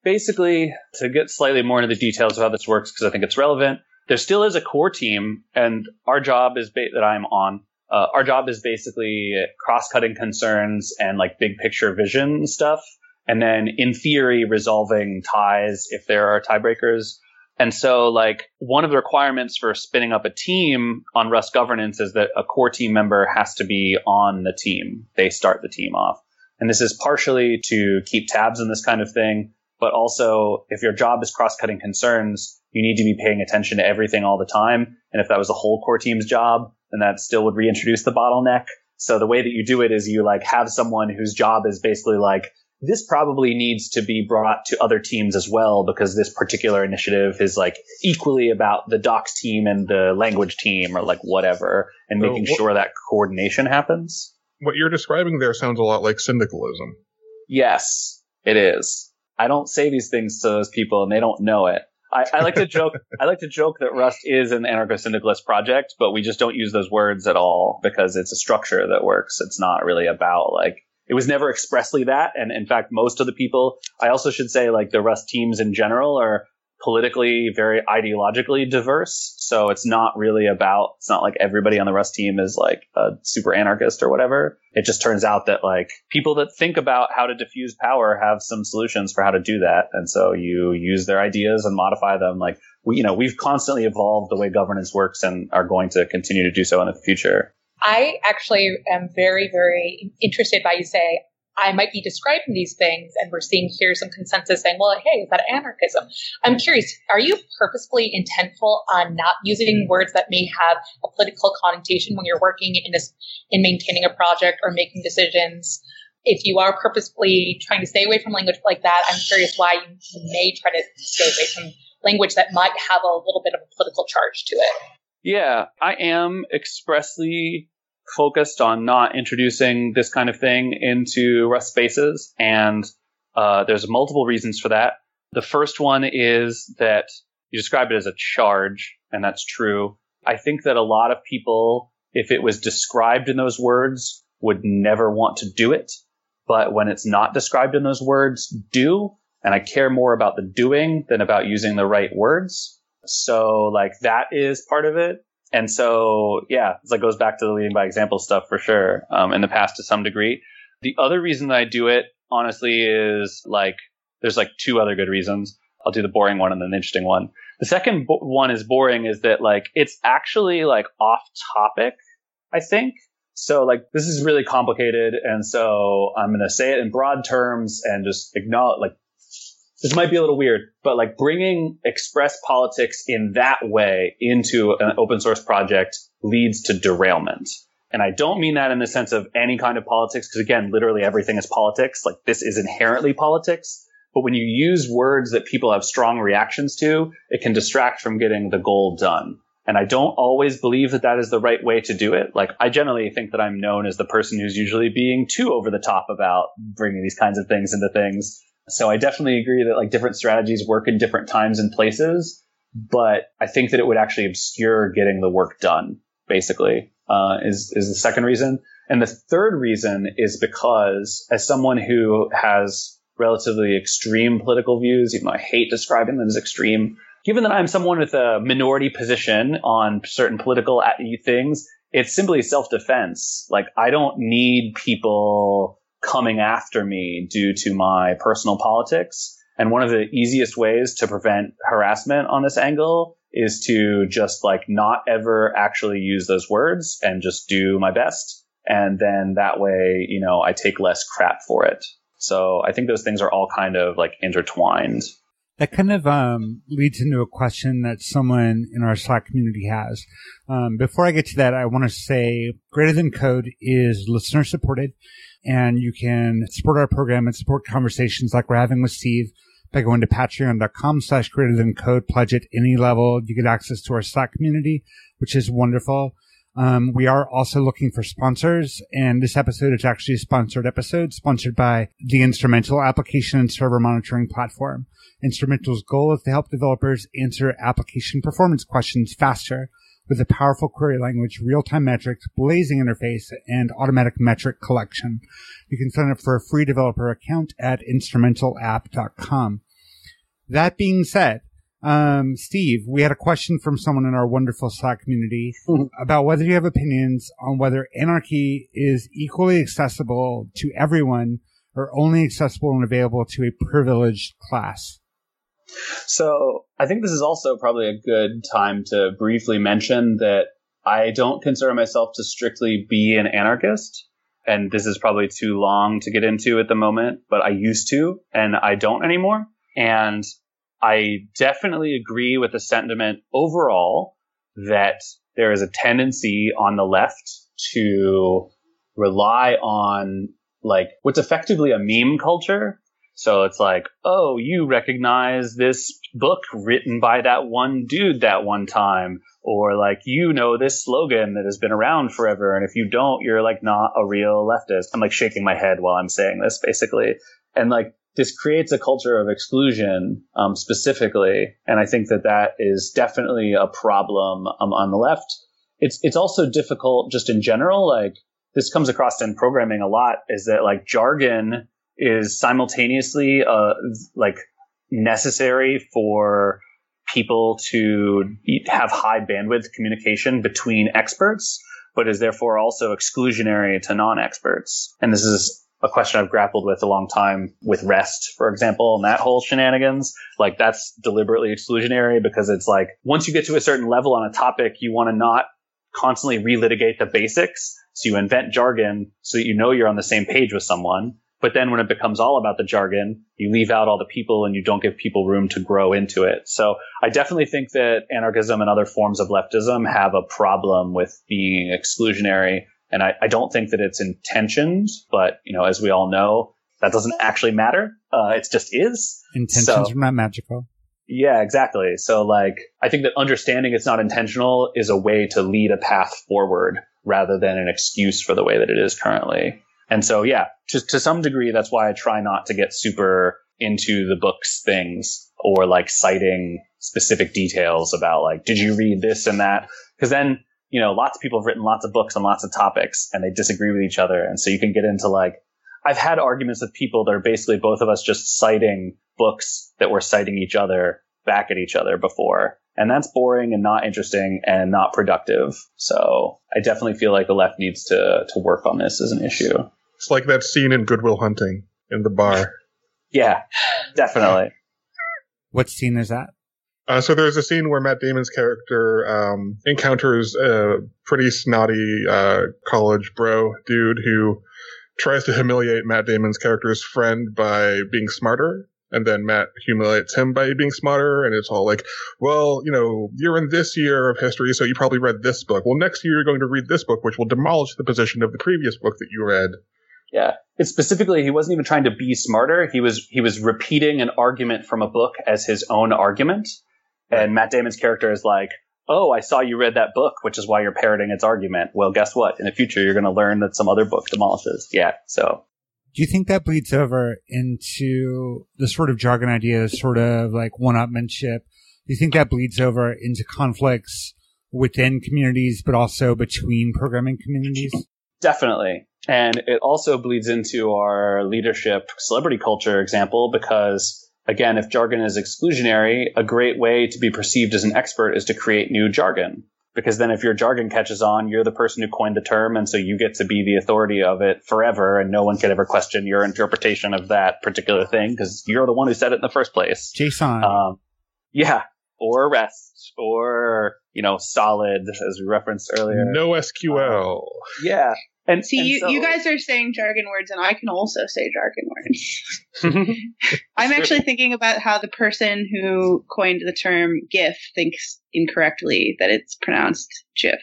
Basically, to get slightly more into the details of how this works, because I think it's relevant, there still is a core team, and our job is ba- that I'm on. Uh, our job is basically cross-cutting concerns and like big picture vision stuff, and then in theory resolving ties if there are tiebreakers. And so, like, one of the requirements for spinning up a team on Rust governance is that a core team member has to be on the team. They start the team off. And this is partially to keep tabs on this kind of thing, but also if your job is cross cutting concerns, you need to be paying attention to everything all the time. And if that was the whole core team's job, then that still would reintroduce the bottleneck. So the way that you do it is you like have someone whose job is basically like, this probably needs to be brought to other teams as well because this particular initiative is like equally about the docs team and the language team or like whatever and so making what, sure that coordination happens. What you're describing there sounds a lot like syndicalism. Yes, it is. I don't say these things to those people and they don't know it. I, I like to joke. [laughs] I like to joke that Rust is an anarcho-syndicalist project, but we just don't use those words at all because it's a structure that works. It's not really about like it was never expressly that. And in fact, most of the people, I also should say, like the Rust teams in general are politically very ideologically diverse. So it's not really about, it's not like everybody on the Rust team is like a super anarchist or whatever. It just turns out that like people that think about how to diffuse power have some solutions for how to do that. And so you use their ideas and modify them. Like we, you know, we've constantly evolved the way governance works and are going to continue to do so in the future. I actually am very, very interested by you say, I might be describing these things and we're seeing here some consensus saying, well, hey, is that anarchism? I'm curious, are you purposefully intentful on not using words that may have a political connotation when you're working in this, in maintaining a project or making decisions? If you are purposefully trying to stay away from language like that, I'm curious why you may try to stay away from language that might have a little bit of a political charge to it. Yeah, I am expressly focused on not introducing this kind of thing into Rust spaces. And uh, there's multiple reasons for that. The first one is that you describe it as a charge, and that's true. I think that a lot of people, if it was described in those words, would never want to do it. But when it's not described in those words, do. And I care more about the doing than about using the right words. So like that is part of it. And so, yeah, it goes back to the leading by example stuff for sure um, in the past to some degree. The other reason that I do it, honestly, is like there's like two other good reasons. I'll do the boring one and then the interesting one. The second bo- one is boring is that like it's actually like off topic, I think. So like this is really complicated, and so I'm gonna say it in broad terms and just acknowledge like this might be a little weird, but like bringing express politics in that way into an open source project leads to derailment. And I don't mean that in the sense of any kind of politics, because again, literally everything is politics. Like this is inherently politics. But when you use words that people have strong reactions to, it can distract from getting the goal done. And I don't always believe that that is the right way to do it. Like I generally think that I'm known as the person who's usually being too over the top about bringing these kinds of things into things. So I definitely agree that like different strategies work in different times and places, but I think that it would actually obscure getting the work done, basically, uh, is, is the second reason. And the third reason is because as someone who has relatively extreme political views, even though I hate describing them as extreme, given that I'm someone with a minority position on certain political things, it's simply self-defense. Like I don't need people coming after me due to my personal politics. And one of the easiest ways to prevent harassment on this angle is to just like not ever actually use those words and just do my best. And then that way, you know, I take less crap for it. So I think those things are all kind of like intertwined. That kind of um, leads into a question that someone in our Slack community has. Um, before I get to that, I want to say Greater Than Code is listener supported and you can support our program and support conversations like we're having with Steve by going to patreon.com slash greater than code, pledge at any level. You get access to our Slack community, which is wonderful. Um, we are also looking for sponsors, and this episode is actually a sponsored episode, sponsored by the Instrumental application and server monitoring platform. Instrumental's goal is to help developers answer application performance questions faster with a powerful query language, real-time metrics, blazing interface, and automatic metric collection. You can sign up for a free developer account at instrumentalapp.com. That being said, um, Steve, we had a question from someone in our wonderful Slack community [laughs] about whether you have opinions on whether anarchy is equally accessible to everyone or only accessible and available to a privileged class. So I think this is also probably a good time to briefly mention that I don't consider myself to strictly be an anarchist. And this is probably too long to get into at the moment, but I used to and I don't anymore. And I definitely agree with the sentiment overall that there is a tendency on the left to rely on like what's effectively a meme culture. So it's like, oh, you recognize this book written by that one dude that one time, or like you know this slogan that has been around forever, and if you don't, you're like not a real leftist. I'm like shaking my head while I'm saying this, basically, and like this creates a culture of exclusion um, specifically, and I think that that is definitely a problem um, on the left. It's it's also difficult just in general, like this comes across in programming a lot is that like jargon is simultaneously uh, like necessary for people to have high bandwidth communication between experts, but is therefore also exclusionary to non-experts. And this is a question I've grappled with a long time with REST, for example, and that whole shenanigans. Like that's deliberately exclusionary because it's like once you get to a certain level on a topic, you want to not constantly relitigate the basics. So you invent jargon so that you know you're on the same page with someone. But then when it becomes all about the jargon, you leave out all the people and you don't give people room to grow into it. So I definitely think that anarchism and other forms of leftism have a problem with being exclusionary. And I, I don't think that it's intentioned, but you know, as we all know, that doesn't actually matter. Uh, it just is. Intentions So- are not magical. Yeah, exactly. So like, I think that understanding it's not intentional is a way to lead a path forward rather than an excuse for the way that it is currently. And so, yeah, to, to some degree, that's why I try not to get super into the books things or like citing specific details about like, did you read this and that? Cause then, you know, lots of people have written lots of books on lots of topics and they disagree with each other. And so you can get into like, I've had arguments with people that are basically both of us just citing books that were citing each other back at each other before. And that's boring and not interesting and not productive. So I definitely feel like the left needs to, to work on this as an issue. It's like that scene in Good Will Hunting in the bar. Yeah, definitely. What scene is that? Uh, so there's a scene where Matt Damon's character um, encounters a pretty snotty uh, college bro dude who tries to humiliate Matt Damon's character's friend by being smarter. And then Matt humiliates him by being smarter. And it's all like, well, you know, you're in this year of history, so you probably read this book. Well, next year you're going to read this book, which will demolish the position of the previous book that you read. Yeah. It's specifically, he wasn't even trying to be smarter. He was, he was repeating an argument from a book as his own argument. And Matt Damon's character is like, Oh, I saw you read that book, which is why you're parroting its argument. Well, guess what? In the future, you're going to learn that some other book demolishes. Yeah. So Do you think that bleeds over into the sort of jargon idea, sort of like one-upmanship? Do you think that bleeds over into conflicts within communities, but also between programming communities? Definitely. And it also bleeds into our leadership celebrity culture example because again, if jargon is exclusionary, a great way to be perceived as an expert is to create new jargon. Because then if your jargon catches on, you're the person who coined the term. And so you get to be the authority of it forever. And no one can ever question your interpretation of that particular thing because you're the one who said it in the first place. JSON. Um, yeah. Or REST or, you know, solid as we referenced earlier. No SQL. Yeah. And See, and you, so- you guys are saying jargon words, and I can also say jargon words. [laughs] [laughs] I'm actually thinking about how the person who coined the term GIF thinks incorrectly that it's pronounced GIF.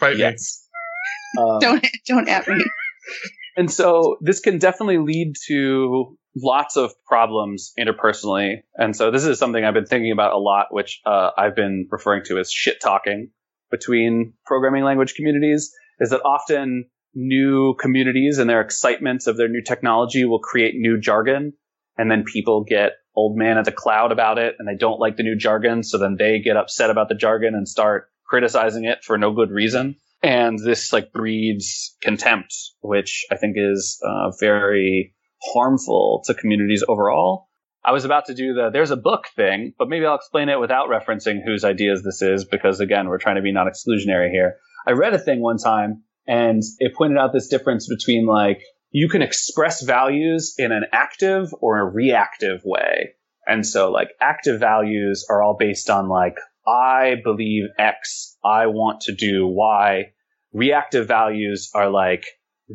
Fight [laughs] me. yes. Um, Don't don't at me. and so this can definitely lead to lots of problems interpersonally. And so this is something I've been thinking about a lot, which uh, I've been referring to as shit talking between programming language communities. Is that often new communities and their excitement of their new technology will create new jargon, and then people get old man at the cloud about it, and they don't like the new jargon, so then they get upset about the jargon and start criticizing it for no good reason. And this like breeds contempt, which I think is uh, very harmful to communities overall. I was about to do the there's a book thing, but maybe I'll explain it without referencing whose ideas this is because again, we're trying to be non exclusionary here. I read a thing one time and it pointed out this difference between like you can express values in an active or a reactive way. And so like active values are all based on like, I believe X, I want to do Y. Reactive values are like,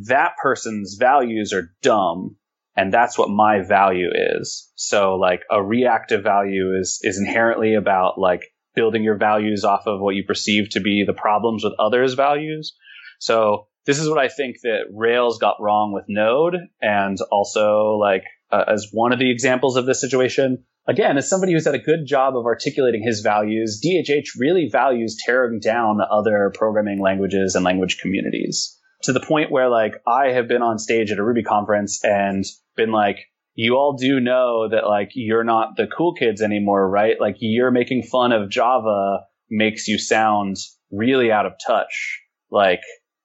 that person's values are dumb and that's what my value is. So like a reactive value is, is inherently about like building your values off of what you perceive to be the problems with others' values. So this is what I think that Rails got wrong with Node and also like uh, as one of the examples of this situation. Again, as somebody who's done a good job of articulating his values, DHH really values tearing down other programming languages and language communities to the point where like I have been on stage at a Ruby conference and been like, you all do know that like you're not the cool kids anymore, right? Like you're making fun of Java makes you sound really out of touch. Like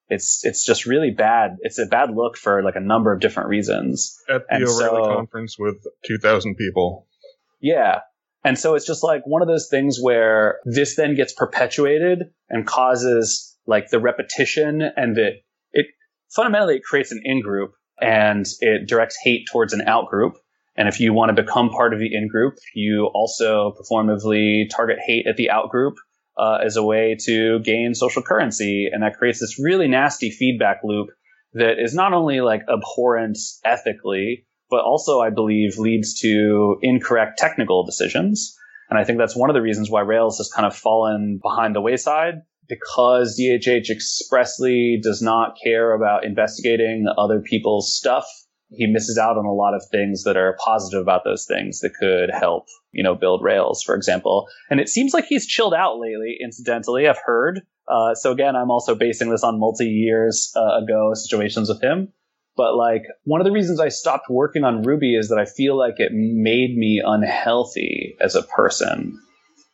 it's it's just really bad. It's a bad look for like a number of different reasons. At the And O'Reilly so- conference with 2,000 people. Yeah. And so it's just like one of those things where this then gets perpetuated and causes like the repetition and the it fundamentally it creates an in group and it directs hate towards an out group. And if you want to become part of the in group, you also performatively target hate at the out group uh, as a way to gain social currency. And that creates this really nasty feedback loop that is not only like abhorrent ethically, but also I believe leads to incorrect technical decisions. And I think that's one of the reasons why Rails has kind of fallen behind the wayside because DHH expressly does not care about investigating other people's stuff. He misses out on a lot of things that are positive about those things that could help, you know, build Rails, for example. And it seems like he's chilled out lately, incidentally, I've heard. Uh, so again, I'm also basing this on multi years uh, ago situations with him. But like one of the reasons I stopped working on Ruby is that I feel like it made me unhealthy as a person.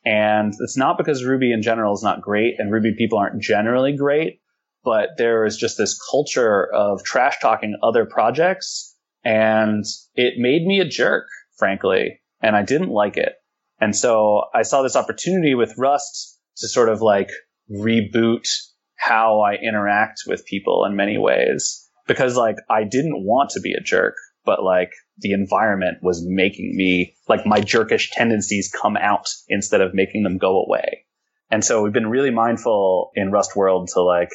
And it's not because Ruby in general is not great and Ruby people aren't generally great, but there is just this culture of trash talking other projects and it made me a jerk, frankly, and I didn't like it. And so I saw this opportunity with Rust to sort of like reboot how I interact with people in many ways because like I didn't want to be a jerk, but like the environment was making me like my jerkish tendencies come out instead of making them go away. And so we've been really mindful in Rust World to like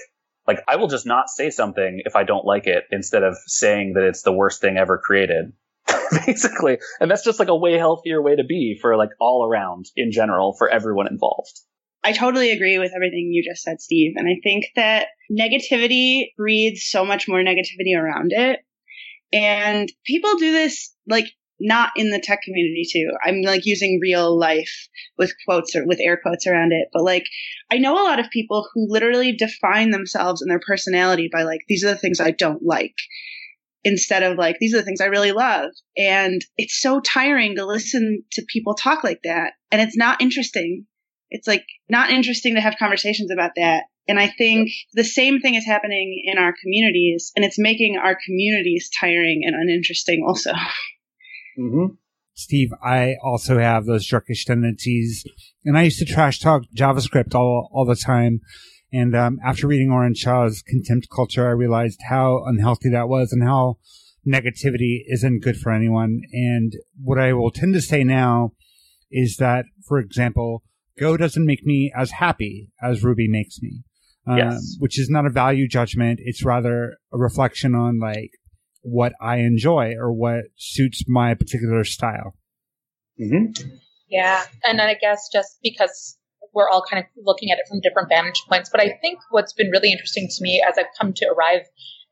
like I will just not say something if I don't like it instead of saying that it's the worst thing ever created. [laughs] Basically. And that's just like a way healthier way to be for like all around in general for everyone involved. I totally agree with everything you just said, Steve. And I think that negativity breeds so much more negativity around it. And people do this like not in the tech community too. I'm like using real life with quotes or with air quotes around it. But like I know a lot of people who literally define themselves and their personality by like, these are the things I don't like. Instead of like, these are the things I really love. And it's so tiring to listen to people talk like that. And it's not interesting it's like not interesting to have conversations about that. And I think the same thing is happening in our communities and it's making our communities tiring and uninteresting also. [laughs] Mm-hmm. Steve, I also have those jerkish tendencies, and I used to trash talk JavaScript all all the time. And um, after reading Aurynn Shaw's Contempt Culture, I realized how unhealthy that was and how negativity isn't good for anyone. And what I will tend to say now is that, for example, Go doesn't make me as happy as Ruby makes me. Um, Yes. which is not a value judgment. It's rather a reflection on like what I enjoy or what suits my particular style. Mm-hmm. Yeah, and I guess just because we're all kind of looking at it from different vantage points, but I think what's been really interesting to me as I've come to arrive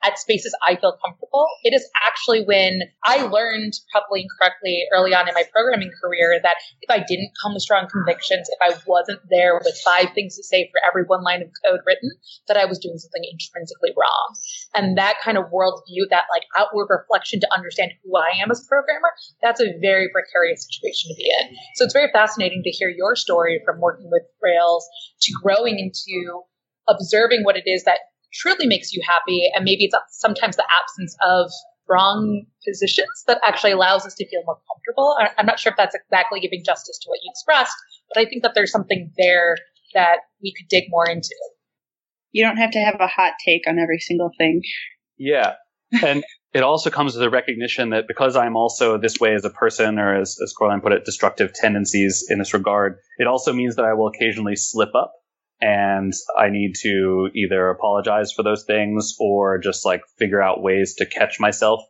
at spaces I feel comfortable, it is actually when I learned probably incorrectly early on in my programming career that if I didn't come with strong convictions, if I wasn't there with five things to say for every one line of code written, that I was doing something intrinsically wrong. And that kind of worldview, that like outward reflection to understand who I am as a programmer, that's a very precarious situation to be in. So it's very fascinating to hear your story from working with Rails to growing into observing what it is that truly makes you happy. And maybe it's sometimes the absence of wrong positions that actually allows us to feel more comfortable. I- I'm not sure if that's exactly giving justice to what you expressed, but I think that there's something there that we could dig more into. You don't have to have a hot take on every single thing. Yeah. And [laughs] it also comes with a recognition that because I'm also this way as a person, or as, as Coraline put it, destructive tendencies in this regard, it also means that I will occasionally slip up and I need to either apologize for those things or just like figure out ways to catch myself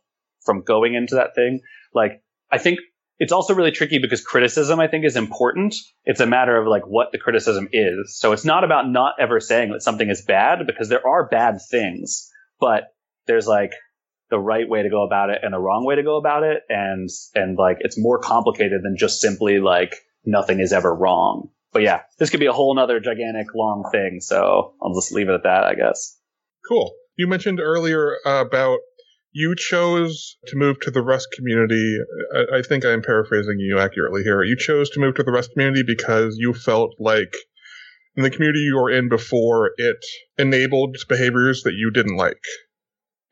from going into that thing. Like, I think it's also really tricky because criticism, I think, is important. It's a matter of like what the criticism is. So it's not about not ever saying that something is bad because there are bad things, but there's like the right way to go about it and the wrong way to go about it. And, and like, it's more complicated than just simply like nothing is ever wrong. But yeah, this could be a whole nother gigantic long thing. So I'll just leave it at that, I guess. Cool. You mentioned earlier about you chose to move to the Rust community. I, I think I'm paraphrasing you accurately here. You chose to move to the Rust community because you felt like in the community you were in before, it enabled behaviors that you didn't like.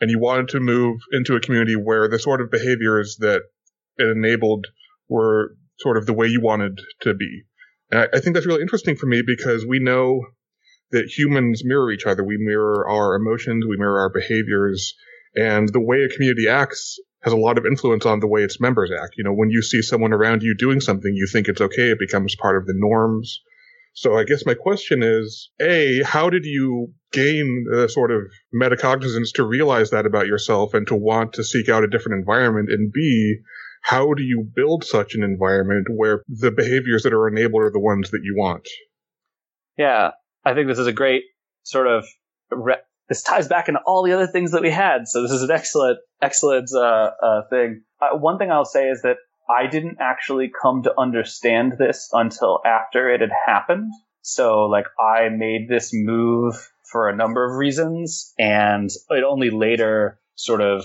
And you wanted to move into a community where the sort of behaviors that it enabled were sort of the way you wanted to be. And I, I think that's really interesting for me because we know that humans mirror each other. We mirror our emotions, we mirror our behaviors, and the way a community acts has a lot of influence on the way its members act. You know, when you see someone around you doing something, you think it's okay. It becomes part of the norms. So I guess my question is, A, how did you gain the sort of metacognizance to realize that about yourself and to want to seek out a different environment? And B, how do you build such an environment where the behaviors that are enabled are the ones that you want? Yeah, I think this is a great sort of re- this ties back into all the other things that we had. So this is an excellent, excellent uh, uh, thing. Uh, one thing I'll say is that I didn't actually come to understand this until after it had happened. So like I made this move for a number of reasons, and it only later sort of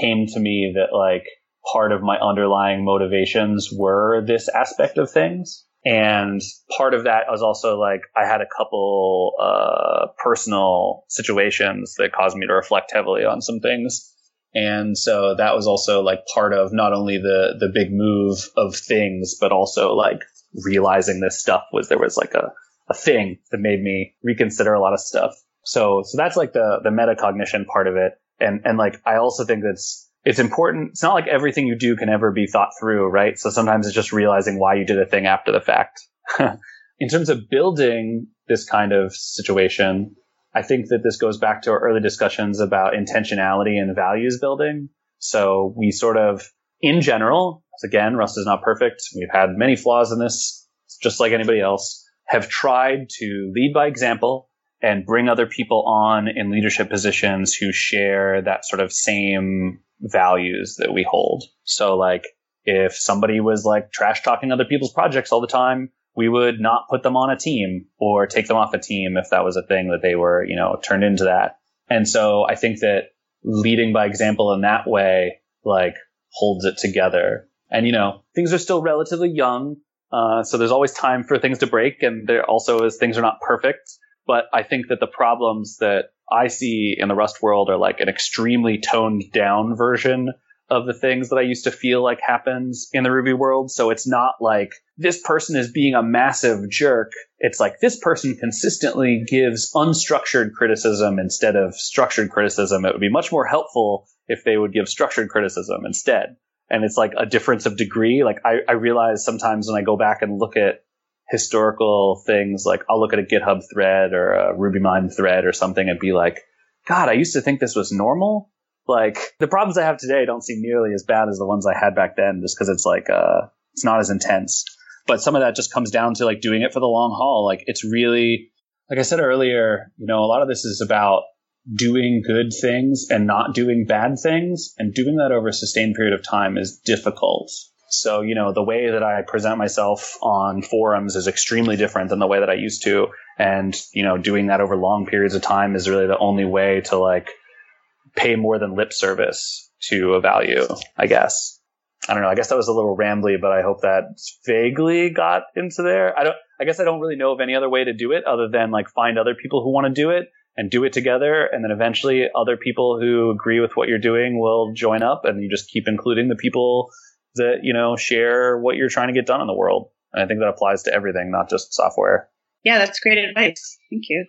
came to me that like part of my underlying motivations were this aspect of things. And part of that was also like I had a couple uh, personal situations that caused me to reflect heavily on some things. And so that was also like part of not only the the big move of things, but also like realizing this stuff was there was like a, a thing that made me reconsider a lot of stuff. So so that's like the the metacognition part of it. And and like I also think that's it's important. It's not like everything you do can ever be thought through, right? So sometimes it's just realizing why you did a thing after the fact. [laughs] In terms of building this kind of situation, I think that this goes back to our early discussions about intentionality and values building. So we sort of, in general, again, Rust is not perfect. We've had many flaws in this, just like anybody else, have tried to lead by example and bring other people on in leadership positions who share that sort of same values that we hold. So like if somebody was like trash talking other people's projects all the time, we would not put them on a team or take them off a team if that was a thing that they were, you know, turned into that. And so I think that leading by example in that way, like holds it together. And, you know, things are still relatively young. Uh, so there's always time for things to break. And there also is things are not perfect. But I think that the problems that I see in the Rust world are like an extremely toned down version of the things that I used to feel like happens in the Ruby world. So it's not like this person is being a massive jerk. It's like this person consistently gives unstructured criticism instead of structured criticism. It would be much more helpful if they would give structured criticism instead. And it's like a difference of degree. Like I, I realize sometimes when I go back and look at historical things, like I'll look at a GitHub thread or a Redmine thread or something and be like, God, I used to think this was normal. Like the problems I have today don't seem nearly as bad as the ones I had back then, just because it's like uh, it's not as intense. But some of that just comes down to like doing it for the long haul. Like it's really, like I said earlier, you know, a lot of this is about doing good things and not doing bad things, and doing that over a sustained period of time is difficult. So, you know, the way that I present myself on forums is extremely different than the way that I used to. And, you know, doing that over long periods of time is really the only way to like pay more than lip service to a value, I guess. I don't know. I guess that was a little rambly, but I hope that vaguely got into there. I don't, I guess I don't really know of any other way to do it other than like find other people who want to do it and do it together. And then eventually other people who agree with what you're doing will join up and you just keep including the people that, you know, share what you're trying to get done in the world. And I think that applies to everything, not just software. Yeah, that's great advice. Thank you.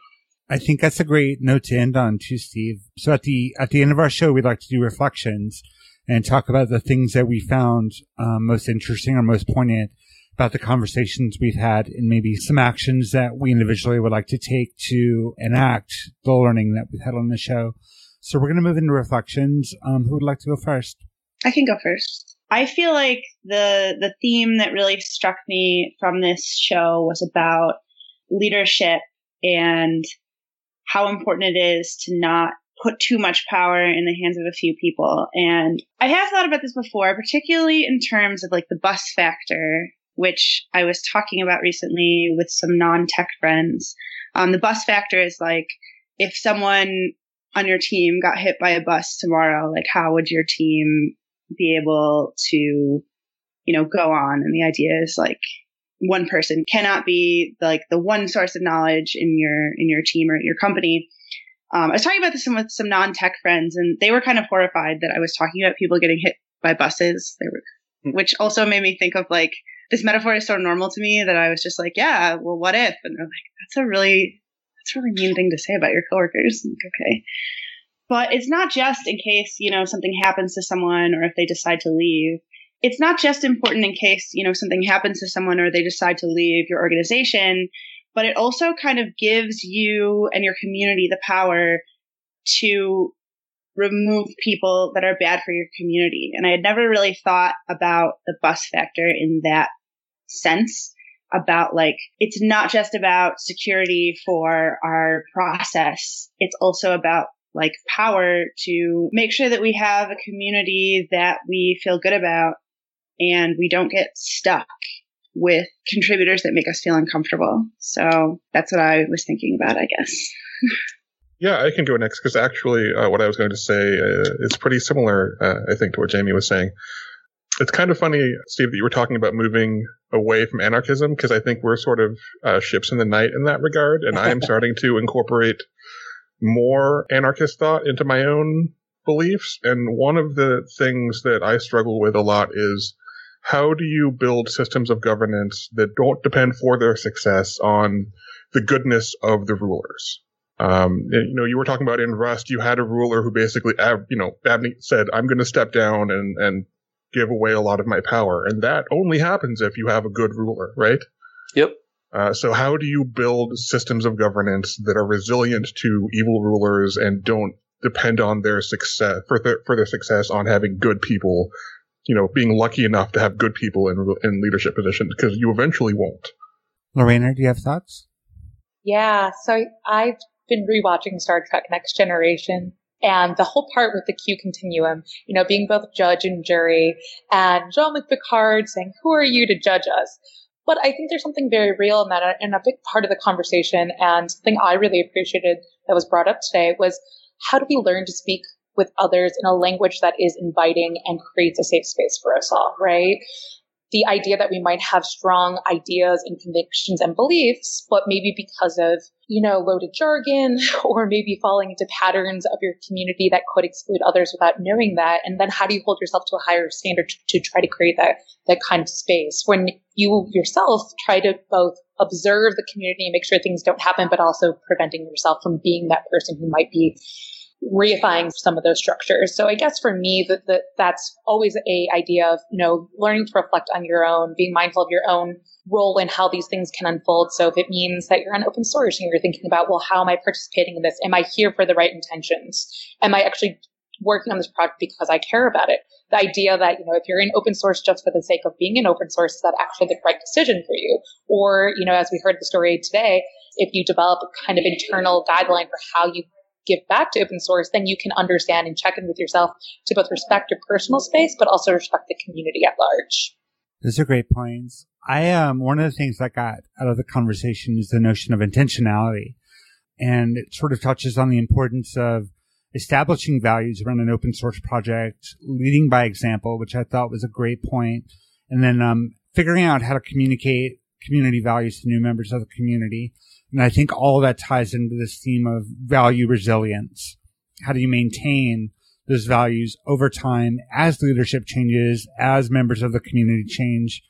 I think that's a great note to end on too, Steve. So at the, at the end of our show, we'd like to do reflections and talk about the things that we found um, most interesting or most poignant about the conversations we've had and maybe some actions that we individually would like to take to enact the learning that we've had on the show. So we're going to move into reflections. Um, who would like to go first? I can go first. I feel like the the theme that really struck me from this show was about leadership and how important it is to not put too much power in the hands of a few people. And I have thought about this before, particularly in terms of like the bus factor, which I was talking about recently with some non-tech friends. Um, the bus factor is like if someone on your team got hit by a bus tomorrow, like how would your team be able to, you know, go on? And the idea is like one person cannot be like the one source of knowledge in your in your team or your company. Um, I was talking about this with some non-tech friends, and they were kind of horrified that I was talking about people getting hit by buses. Were, hmm. which also made me think of like this metaphor is so normal to me that I was just like, yeah, well, what if? And they're like, that's a really that's a really mean thing to say about your coworkers. Like, okay. But it's not just in case, you know, something happens to someone or if they decide to leave it's not just important in case, you know, something happens to someone or they decide to leave your organization, but it also kind of gives you and your community the power to remove people that are bad for your community. And I had never really thought about the bus factor in that sense about like, it's not just about security for our process. It's also about like power to make sure that we have a community that we feel good about and we don't get stuck with contributors that make us feel uncomfortable. So that's what I was thinking about, I guess. [laughs] yeah, I can go next because actually, uh, what I was going to say uh, is pretty similar, uh, I think, to what Jamey was saying. It's kind of funny, Steve, that you were talking about moving away from anarchism because I think we're sort of uh, ships in the night in that regard, and I am [laughs] starting to incorporate more anarchist thought into my own beliefs. And one of the things that I struggle with a lot is how do you build systems of governance that don't depend for their success on the goodness of the rulers? Um, you know, you were talking about in Rust, you had a ruler who basically, you know, said, I'm going to step down and, and give away a lot of my power. And that only happens if you have a good ruler, right? Yep. Uh, so how do you build systems of governance that are resilient to evil rulers and don't depend on their success for their, for their success on having good people you know, being lucky enough to have good people in in leadership positions because you eventually won't. Lorena, do you have thoughts? Yeah, so I've been rewatching Star Trek Next Generation and the whole part with the Q continuum, you know, being both judge and jury and Jean-Luc Picard saying, who are you to judge us? But I think there's something very real in that and a big part of the conversation and something I really appreciated that was brought up today was how do we learn to speak with others in a language that is inviting and creates a safe space for us all, right? The idea that we might have strong ideas and convictions and beliefs, but maybe because of, you know, loaded jargon [laughs] or maybe falling into patterns of your community that could exclude others without knowing that. And then how do you hold yourself to a higher standard to, to try to create that, that kind of space when you yourself try to both observe the community and make sure things don't happen, but also preventing yourself from being that person who might be reifying some of those structures. So I guess for me that, that that's always a idea of, you know, learning to reflect on your own, being mindful of your own role in how these things can unfold. So if it means that you're on open source and you're thinking about, well, how am I participating in this? Am I here for the right intentions? Am I actually working on this project because I care about it? The idea that, you know, if you're in open source just for the sake of being in open source, is that actually the right decision for you? Or, you know, as we heard the story today, if you develop a kind of internal guideline for how you give back to open source, then you can understand and check in with yourself to both respect your personal space, but also respect the community at large. Those are great points. I um one of the things I got out of the conversation is the notion of intentionality, and it sort of touches on the importance of establishing values around an open source project, leading by example, which I thought was a great point, and then um figuring out how to communicate community values to new members of the community and I think all of that ties into this theme of value resilience. How do you maintain those values over time as leadership changes, as members of the community change?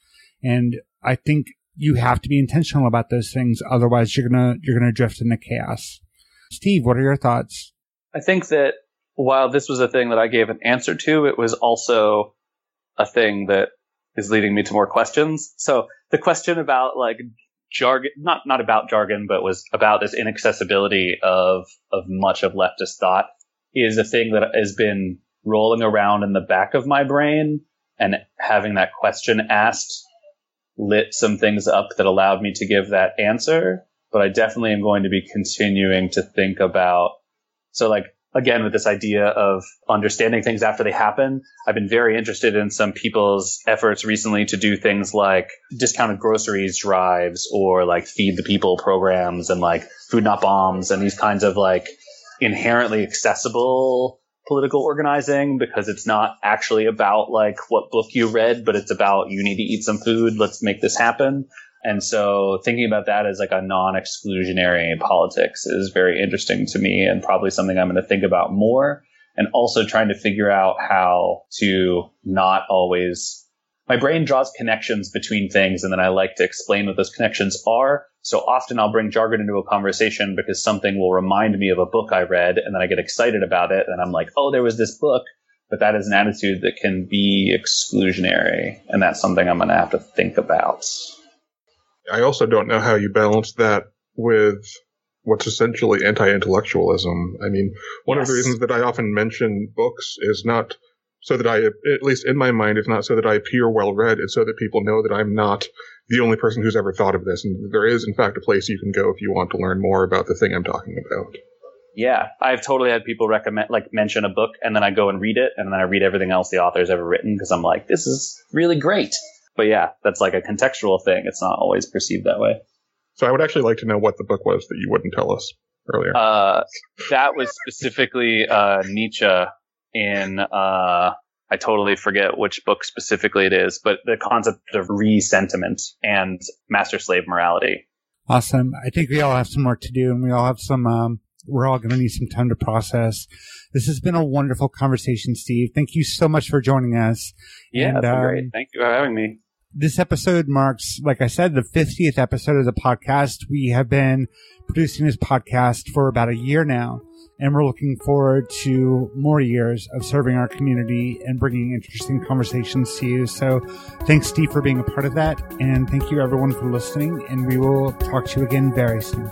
And I think you have to be intentional about those things. Otherwise, you're going to, you're going to drift into chaos. Steve, what are your thoughts? I think that while this was a thing that I gave an answer to, it was also a thing that is leading me to more questions. So the question about like jargon, not, not about jargon, but was about this inaccessibility of, of much of leftist thought is a thing that has been rolling around in the back of my brain and having that question asked lit some things up that allowed me to give that answer. But I definitely am going to be continuing to think about, so like, again, with this idea of understanding things after they happen, I've been very interested in some people's efforts recently to do things like discounted groceries drives or like feed the people programs and like food not bombs and these kinds of like inherently accessible political organizing because it's not actually about like what book you read, but it's about you need to eat some food. Let's make this happen. And so thinking about that as like a non-exclusionary politics is very interesting to me and probably something I'm going to think about more. And also trying to figure out how to not always, my brain draws connections between things and then I like to explain what those connections are. So often I'll bring jargon into a conversation because something will remind me of a book I read and then I get excited about it and I'm like, oh, there was this book. But that is an attitude that can be exclusionary. And that's something I'm going to have to think about. I also don't know how you balance that with what's essentially anti-intellectualism. I mean, one yes. of the reasons that I often mention books is not so that I, at least in my mind, it's not so that I appear well read. It's so that people know that I'm not the only person who's ever thought of this. And there is, in fact, a place you can go if you want to learn more about the thing I'm talking about. Yeah, I've totally had people recommend, like, mention a book, and then I go and read it, and then I read everything else the author's ever written because I'm like, this is really great. But yeah, that's like a contextual thing. It's not always perceived that way. So I would actually like to know what the book was that you wouldn't tell us earlier. Uh, that was specifically uh, Nietzsche in uh, I totally forget which book specifically it is, but the concept of ressentiment and master slave morality. Awesome. I think we all have some work to do and we all have some, um, we're all going to need some time to process. This has been a wonderful conversation, Steve. Thank you so much for joining us. Yeah, and, um, great. Thank you for having me. This episode marks, like I said, the 50th episode of the podcast. We have been producing this podcast for about a year now, and we're looking forward to more years of serving our community and bringing interesting conversations to you. So thanks, Steve, for being a part of that. And thank you, everyone, for listening. And we will talk to you again very soon.